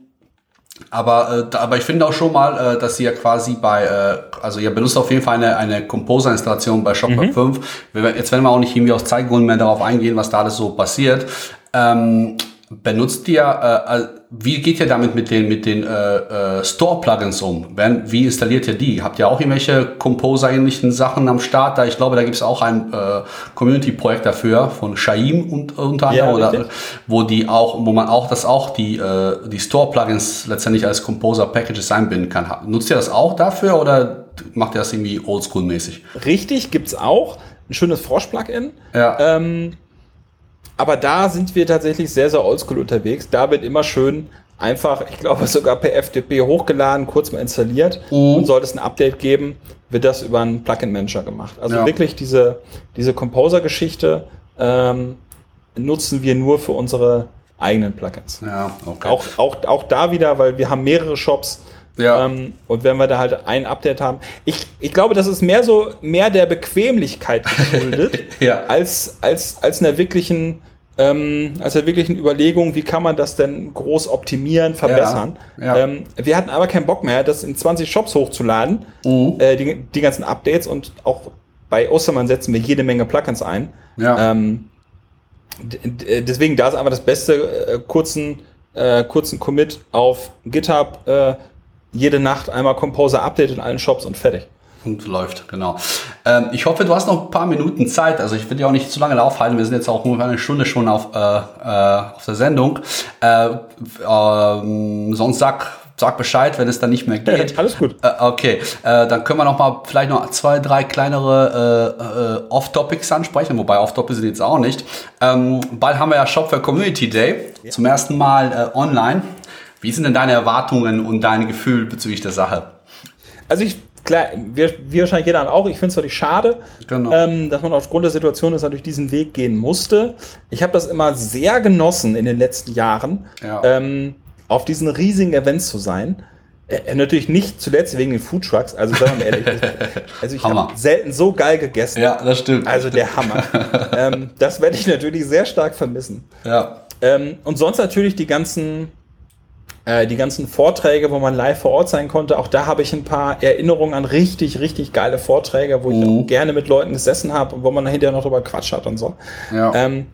aber, äh, aber ich finde auch schon mal, äh, dass ihr quasi bei, äh, also ihr benutzt auf jeden Fall eine, eine Composer-Installation bei Shopware 5. Wir, werden- jetzt werden wir auch nicht irgendwie aus Zeitgründen mehr darauf eingehen, was da alles so passiert. Ähm, benutzt ihr, äh, äh, wie geht ihr damit mit den, mit den äh, äh, Store-Plugins um? Wenn, wie installiert ihr die? Habt ihr auch irgendwelche Composer-ähnlichen Sachen am Start? Da ich glaube, da gibt es auch ein äh, Community-Projekt dafür von Shaim und, unter Ja, anderem, oder, richtig. wo die auch, wo man auch das auch die, äh, die Store-Plugins letztendlich als Composer-Packages einbinden kann. Nutzt ihr das auch dafür oder macht ihr das irgendwie oldschool-mäßig? Richtig, gibt's auch. Ein schönes Frosch-Plugin. Ja. Ähm, aber da sind wir tatsächlich sehr, sehr oldschool unterwegs. Da wird immer schön einfach, ich glaube sogar per FTP hochgeladen, kurz mal installiert Mhm. und sollte es ein Update geben, wird das über einen Plugin-Manager gemacht. Also Ja. wirklich diese, diese Composer-Geschichte ähm, nutzen wir nur für unsere eigenen Plugins. Ja, okay. Auch, auch, auch da wieder, weil wir haben mehrere Shops. Ja. Ähm, und wenn wir da halt ein Update haben, ich, ich glaube, das ist mehr so mehr der Bequemlichkeit geschuldet, Ja. als, als, als einer wirklichen, ähm, als einer wirklichen Überlegung, wie kann man das denn groß optimieren, verbessern. Ja. Ähm, wir hatten aber keinen Bock mehr, das in 20 Shops hochzuladen, Mhm. äh, die, die ganzen Updates und auch bei Ostermann setzen wir jede Menge Plugins ein. Ja. Ähm, d- deswegen, da ist aber das beste, äh, kurzen, äh, kurzen Commit auf GitHub, äh, jede Nacht einmal Composer Update in allen Shops und fertig. Und läuft, genau. Ähm, ich hoffe, du hast noch ein paar Minuten Zeit. Also ich will dir auch nicht zu lange aufhalten. Wir sind jetzt auch ungefähr eine Stunde schon auf, äh, äh, auf der Sendung. Äh, ähm, sonst sag, sag Bescheid, wenn es dann nicht mehr geht. Alles gut. Äh, okay, äh, dann können wir noch mal vielleicht noch zwei, drei kleinere äh, äh, Off-Topics ansprechen, wobei Off-Topics sind jetzt auch nicht. Ähm, bald haben wir ja Shopware Community Day, zum ersten Mal äh, online. Wie sind denn deine Erwartungen und dein Gefühl bezüglich der Sache? Also ich, klar, wir, wie wahrscheinlich jeder auch, ich finde es natürlich schade, Genau. ähm, dass man aufgrund der Situation ist, natürlich diesen Weg gehen musste. Ich habe das immer sehr genossen in den letzten Jahren, Ja. ähm, auf diesen riesigen Events zu sein. Äh, natürlich nicht zuletzt wegen den Food Trucks. Also sagen wir ehrlich, also ich habe selten so geil gegessen. Ja, das stimmt. Also der Hammer. ähm, das werde ich natürlich sehr stark vermissen. Ja. Ähm, und sonst natürlich die ganzen, äh, die ganzen Vorträge, wo man live vor Ort sein konnte. Auch da habe ich ein paar Erinnerungen an richtig, richtig geile Vorträge, wo mhm. ich gerne mit Leuten gesessen habe und wo man hinterher noch drüber Quatsch hat und so. Ja. Ähm,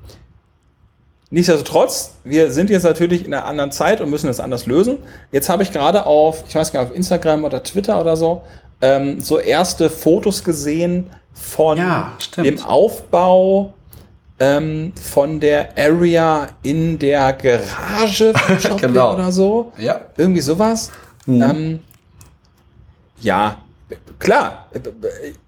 Nichtsdestotrotz, wir sind jetzt natürlich in einer anderen Zeit und müssen es anders lösen. Jetzt habe ich gerade auf, ich weiß gar nicht, auf Instagram oder Twitter oder so, ähm, so erste Fotos gesehen von ja, dem Aufbau ähm, von der Area in der Garage genau. oder so. Ja. Irgendwie sowas. Mhm. Ähm, ja, klar,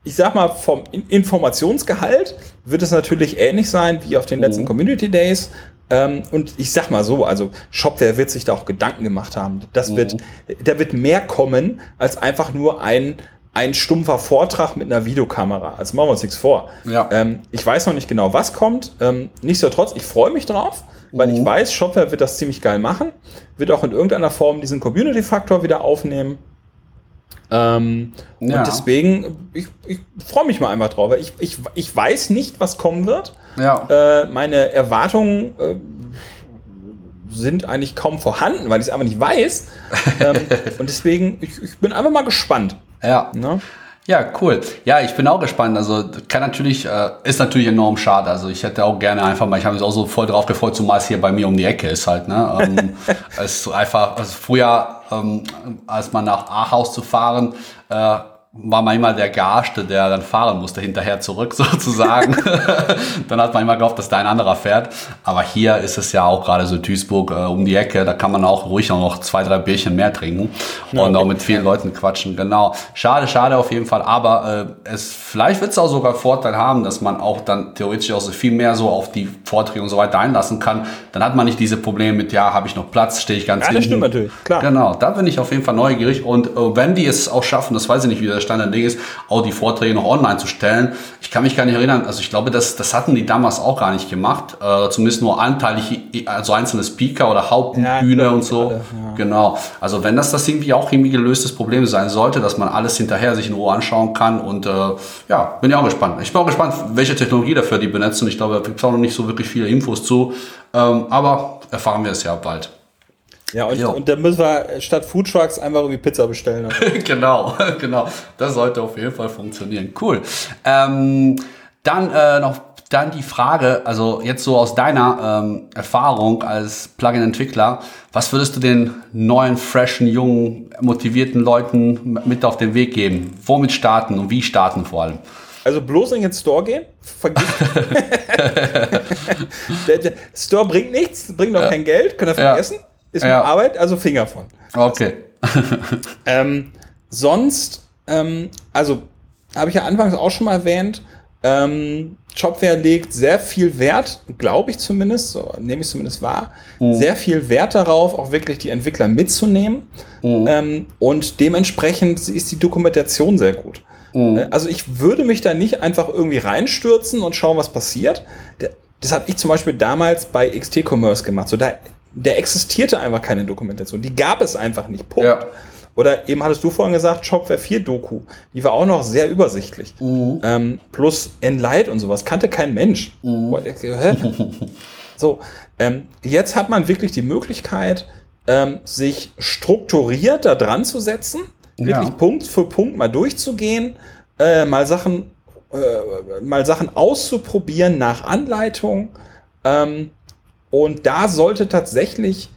ich sag mal, vom Informationsgehalt wird es natürlich ähnlich sein wie auf den letzten mhm. Community Days. Ähm, und ich sag mal so, also Shopware wird sich da auch Gedanken gemacht haben. Das mhm. wird, da wird mehr kommen als einfach nur ein, ein stumpfer Vortrag mit einer Videokamera. Also machen wir uns nichts vor. Ja. Ähm, ich weiß noch nicht genau, was kommt. Ähm, nichtsdestotrotz, ich freue mich drauf, weil mhm. ich weiß, Shopware wird das ziemlich geil machen. Wird auch in irgendeiner Form diesen Community-Faktor wieder aufnehmen. Ähm, ja. Und deswegen, ich, ich freue mich mal einfach drauf. Ich, ich, ich weiß nicht, was kommen wird. Ja. Äh, meine Erwartungen äh, sind eigentlich kaum vorhanden, weil ich es einfach nicht weiß. ähm, und deswegen, ich, ich, bin einfach mal gespannt. Ja. Ne? Ja, cool. Ja, ich bin auch gespannt. Also kann natürlich, äh, ist natürlich enorm schade. Also ich hätte auch gerne einfach mal, ich habe mich auch so voll drauf gefreut, zumal es hier bei mir um die Ecke ist halt. Ne? Ähm, es ist einfach, also früher, ähm, als man nach Ahaus zu fahren, äh, war manchmal der Garste, der dann fahren musste, hinterher zurück sozusagen. dann hat man immer gehofft, dass da ein anderer fährt. Aber hier ist es ja auch gerade so Duisburg äh, um die Ecke, da kann man auch ruhig noch zwei, drei Bierchen mehr trinken ja, und auch mit vielen Leuten quatschen. Genau. Schade, schade auf jeden Fall. Aber äh, es vielleicht wird es auch sogar Vorteil haben, dass man auch dann theoretisch auch so viel mehr so auf die Vorträge und so weiter einlassen kann. Dann hat man nicht diese Probleme mit, ja, habe ich noch Platz, stehe ich ganz ja, hinten. Das stimmt natürlich, klar. Genau, da bin ich auf jeden Fall neugierig. Und äh, wenn die es auch schaffen, das weiß ich nicht, wie das Stand der Dinge ist, auch die Vorträge noch online zu stellen. Ich kann mich gar nicht erinnern, also ich glaube, das, das hatten die damals auch gar nicht gemacht. Äh, zumindest nur anteilig, also einzelne Speaker oder Hauptbühne ja, und so. Alle, ja. Genau. Also wenn das das irgendwie auch irgendwie gelöstes Problem sein sollte, dass man alles hinterher sich in Ruhe anschauen kann und äh, ja, bin ich auch gespannt. Ich bin auch gespannt, welche Technologie dafür die benutzen. Ich glaube, da gibt es auch noch nicht so wirklich viele Infos zu. Ähm, aber erfahren wir es ja bald. Ja, und, und dann müssen wir statt Food Trucks einfach irgendwie Pizza bestellen. genau, genau. Das sollte auf jeden Fall funktionieren. Cool. Ähm, dann äh, noch dann die Frage, also jetzt so aus deiner ähm, Erfahrung als Plugin-Entwickler, was würdest du den neuen, freshen, jungen, motivierten Leuten mit auf den Weg geben? Womit starten und wie starten vor allem? Also bloß in den Store gehen. Vergiss. der, der, Store bringt nichts, bringt noch ja. kein Geld, könnt ihr vergessen. Ja ist ja. Arbeit, also Finger von. Okay. ähm, sonst, ähm, also habe ich ja anfangs auch schon mal erwähnt, ähm, Shopware legt sehr viel Wert, glaube ich zumindest, so nehme ich zumindest wahr, mhm. sehr viel Wert darauf, auch wirklich die Entwickler mitzunehmen. Mhm. Ähm, und dementsprechend ist die Dokumentation sehr gut. Mhm. Also ich würde mich da nicht einfach irgendwie reinstürzen und schauen, was passiert. Das habe ich zum Beispiel damals bei XT Commerce gemacht. So, da der existierte einfach keine Dokumentation. Die gab es einfach nicht. Punkt. Ja. Oder eben hattest du vorhin gesagt, Shopware 4 Doku. Die war auch noch sehr übersichtlich. Mhm. Ähm, plus Enlight und sowas kannte kein Mensch. Mhm. so, ähm, jetzt hat man wirklich die Möglichkeit, ähm, sich strukturiert da dran zu setzen, ja. wirklich Punkt für Punkt mal durchzugehen, äh, mal Sachen, äh, mal Sachen auszuprobieren nach Anleitung. Ähm, und da sollte tatsächlich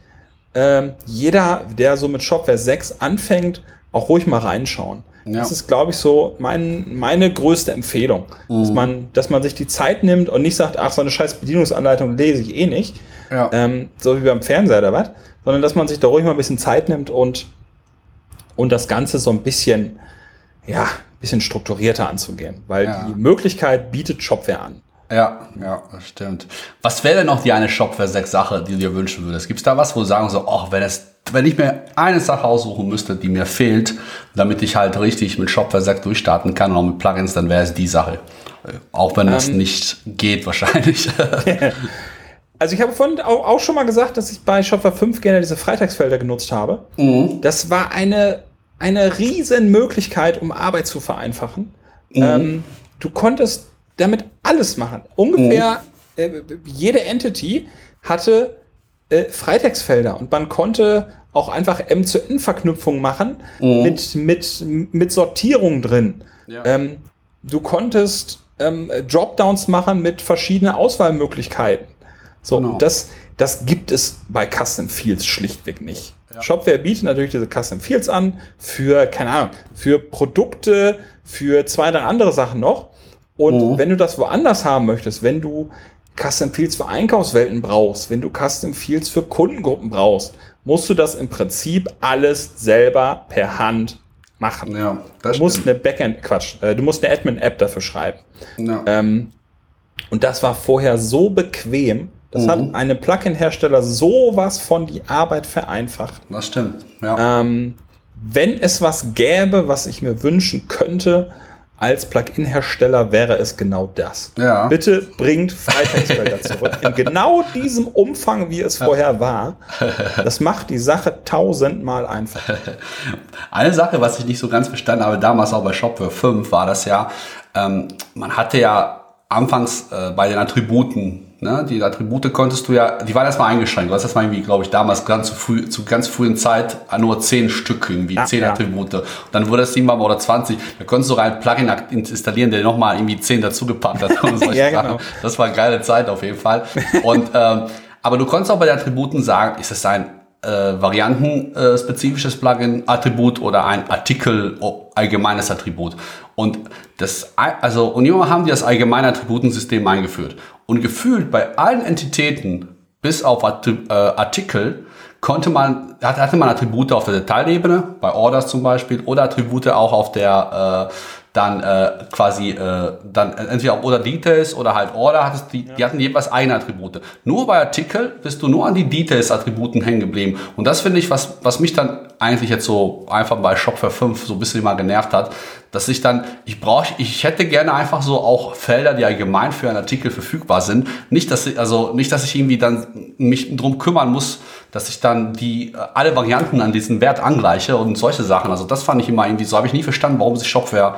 ähm, jeder, der so mit Shopware 6 anfängt, auch ruhig mal reinschauen. Ja. Das ist, glaube ich, so mein, meine größte Empfehlung. Mhm. Dass, man, dass man sich die Zeit nimmt und nicht sagt, ach, so eine scheiß Bedienungsanleitung lese ich eh nicht. Ja. Ähm, so wie beim Fernseher oder was. Sondern dass man sich da ruhig mal ein bisschen Zeit nimmt und, und das Ganze so ein bisschen, ja, bisschen strukturierter anzugehen. Weil ja. die Möglichkeit bietet Shopware an. Ja, ja, das stimmt. Was wäre denn noch die eine Shopware 6 Sache, die du dir wünschen würdest? Gibt es da was, wo du sagen so, oh, wenn es, wenn ich mir eine Sache aussuchen müsste, die mir fehlt, damit ich halt richtig mit Shopware 6 durchstarten kann und auch mit Plugins, dann wäre es die Sache. Auch wenn das ähm, nicht geht wahrscheinlich. Also ich habe vorhin auch, auch schon mal gesagt, dass ich bei Shopware 5 gerne diese Freitagsfelder genutzt habe. Mhm. Das war eine, eine riesen Möglichkeit, um Arbeit zu vereinfachen. Mhm. Ähm, du konntest damit alles machen. Ungefähr mhm. äh, jede Entity hatte äh, Freitextfelder und man konnte auch einfach M zu N-Verknüpfungen machen mhm. mit, mit, mit Sortierung drin. Ja. Ähm, du konntest ähm, Dropdowns machen mit verschiedenen Auswahlmöglichkeiten. So, genau. das, das gibt es bei Custom Fields schlichtweg nicht. Ja. Shopware bietet natürlich diese Custom Fields an für, keine Ahnung, für Produkte, für zwei, drei andere Sachen noch. Und mhm. wenn du das woanders haben möchtest, wenn du Custom Fields für Einkaufswelten brauchst, wenn du Custom Fields für Kundengruppen brauchst, musst du das im Prinzip alles selber per Hand machen. Ja, das du musst stimmt. eine Backend, Quatsch, äh, du musst eine Admin-App dafür schreiben. Ja. Ähm, und das war vorher so bequem. Das mhm. hat einem Plugin-Hersteller sowas von die Arbeit vereinfacht. Das stimmt. Ja. Ähm, wenn es was gäbe, was ich mir wünschen könnte, als Plugin-Hersteller wäre es genau das. Ja. Bitte bringt Freitextfelder zurück. In genau diesem Umfang, wie es vorher war. Das macht die Sache tausendmal einfacher. Eine Sache, was ich nicht so ganz verstanden habe, damals auch bei Shopware 5, war das ja, ähm, man hatte ja anfangs äh, bei den Attributen Ne? Die Attribute konntest du ja, die waren erstmal eingeschränkt. Du hast erstmal irgendwie, glaube ich, damals ganz zu früh, zu ganz frühen Zeit nur zehn Stück irgendwie, ja, zehn ja. Attribute. Und dann wurde es irgendwann mal oder 20. Da konntest du sogar ein Plugin installieren, der nochmal irgendwie zehn dazugepackt hat. ja, genau. Das war eine geile Zeit auf jeden Fall. Und, ähm, aber du konntest auch bei den Attributen sagen, ist es ein äh, variantenspezifisches äh, Plugin-Attribut oder ein Artikel allgemeines Attribut. Und das, also, und immer haben die das allgemeine Attributensystem eingeführt. Und gefühlt bei allen Entitäten, bis auf äh, Artikel, konnte man, hatte man Attribute auf der Detailebene, bei Orders zum Beispiel, oder Attribute auch auf der, äh, dann äh, quasi, äh, dann entweder oder Details oder halt Order, hattest die, ja. die hatten jeweils eigene Attribute. Nur bei Artikel bist du nur an die Details-Attributen hängen geblieben. Und das finde ich, was, was mich dann eigentlich jetzt so einfach bei Shopware 5 so ein bisschen mal genervt hat, dass ich dann, ich brauche, ich hätte gerne einfach so auch Felder, die allgemein für einen Artikel verfügbar sind. Nicht, dass ich, also nicht, dass ich irgendwie dann mich drum kümmern muss, dass ich dann die alle Varianten an diesen Wert angleiche und solche Sachen. Also das fand ich immer irgendwie, so habe ich nie verstanden, warum sich Shopware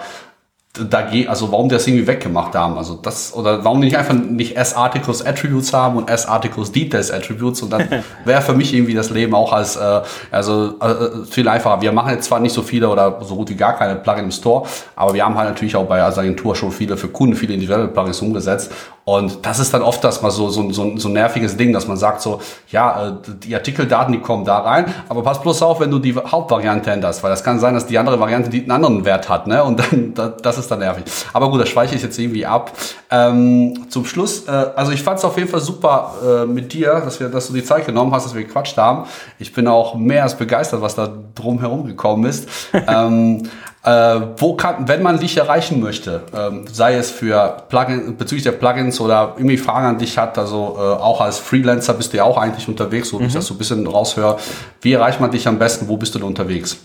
dagegen, also warum die das irgendwie weggemacht haben. Also das, oder warum die nicht einfach nicht S-Articles Attributes haben und S-Articles Details Attributes und dann wäre für mich irgendwie das Leben auch als, äh, also äh, viel einfacher. Wir machen jetzt zwar nicht so viele oder so gut wie gar keine Plugin im Store, aber wir haben halt natürlich auch bei als Agentur schon viele für Kunden, viele individuelle Plugins umgesetzt und das ist dann oft das mal so, so, so, so ein nerviges Ding, dass man sagt so, ja, äh, die Artikeldaten, die kommen da rein, aber pass bloß auf, wenn du die Hauptvariante änderst, weil das kann sein, dass die andere Variante einen anderen Wert hat, ne? Und dann, das ist dann nervig. Aber gut, das speichere ich jetzt irgendwie ab. Ähm, zum Schluss, äh, also ich fand es auf jeden Fall super äh, mit dir, dass, wir, dass du die Zeit genommen hast, dass wir gequatscht haben. Ich bin auch mehr als begeistert, was da drum herum gekommen ist. ähm, äh, wo kann, wenn man dich erreichen möchte, ähm, sei es für Plugin, bezüglich der Plugins oder irgendwie Fragen an dich hat, also äh, auch als Freelancer bist du ja auch eigentlich unterwegs, so wie mhm. ich das so ein bisschen raushöre. Wie erreicht man dich am besten? Wo bist du denn unterwegs?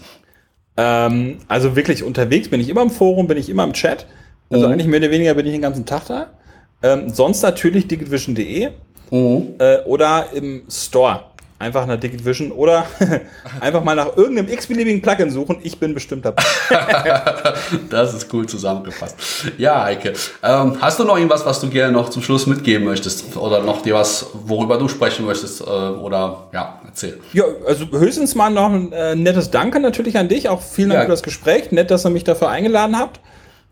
Ähm, also wirklich unterwegs bin ich immer im Forum, bin ich immer im Chat. Also mhm. eigentlich mehr oder weniger bin ich den ganzen Tag da. Ähm, sonst natürlich digivision.de mhm. äh, oder im Store einfach nach Digital Vision oder einfach mal nach irgendeinem x-beliebigen Plugin suchen. Ich bin bestimmt dabei. das ist cool zusammengefasst. Ja, Eike. Ähm, hast du noch irgendwas, was du gerne noch zum Schluss mitgeben möchtest? Oder noch dir was, worüber du sprechen möchtest? Äh, oder ja, erzähl. Ja, also höchstens mal noch ein äh, nettes Danke natürlich an dich. Auch vielen Dank ja. für das Gespräch. Nett, dass ihr mich dafür eingeladen habt.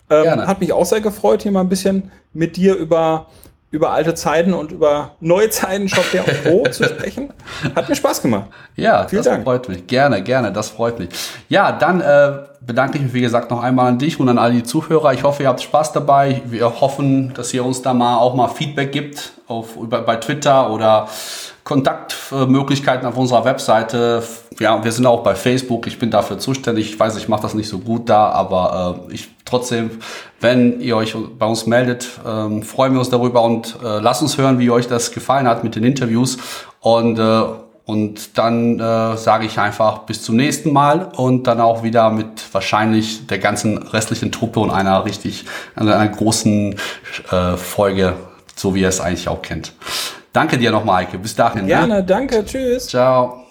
Ähm, hat mich auch sehr gefreut, hier mal ein bisschen mit dir über über alte Zeiten und über neue Zeiten Shopware und Co. zu sprechen. Hat mir Spaß gemacht. Ja, Vielen das Dank. freut mich. Gerne, gerne, das freut mich. Ja, dann äh, bedanke ich mich, wie gesagt, noch einmal an dich und an all die Zuhörer. Ich hoffe, ihr habt Spaß dabei. Wir hoffen, dass ihr uns da mal auch mal Feedback gibt auf, über, bei Twitter oder Kontaktmöglichkeiten auf unserer Webseite. Ja, wir sind auch bei Facebook. Ich bin dafür zuständig. Ich weiß, ich mache das nicht so gut da, aber äh, ich trotzdem, wenn ihr euch bei uns meldet, ähm, freuen wir uns darüber und äh, lasst uns hören, wie euch das gefallen hat mit den Interviews. Und äh, und dann äh, sage ich einfach bis zum nächsten Mal und dann auch wieder mit wahrscheinlich der ganzen restlichen Truppe und einer richtig, einer, einer großen äh, Folge, so wie ihr es eigentlich auch kennt. Danke dir noch, Maike. Bis dahin. Gerne, ne? danke, tschüss. Ciao.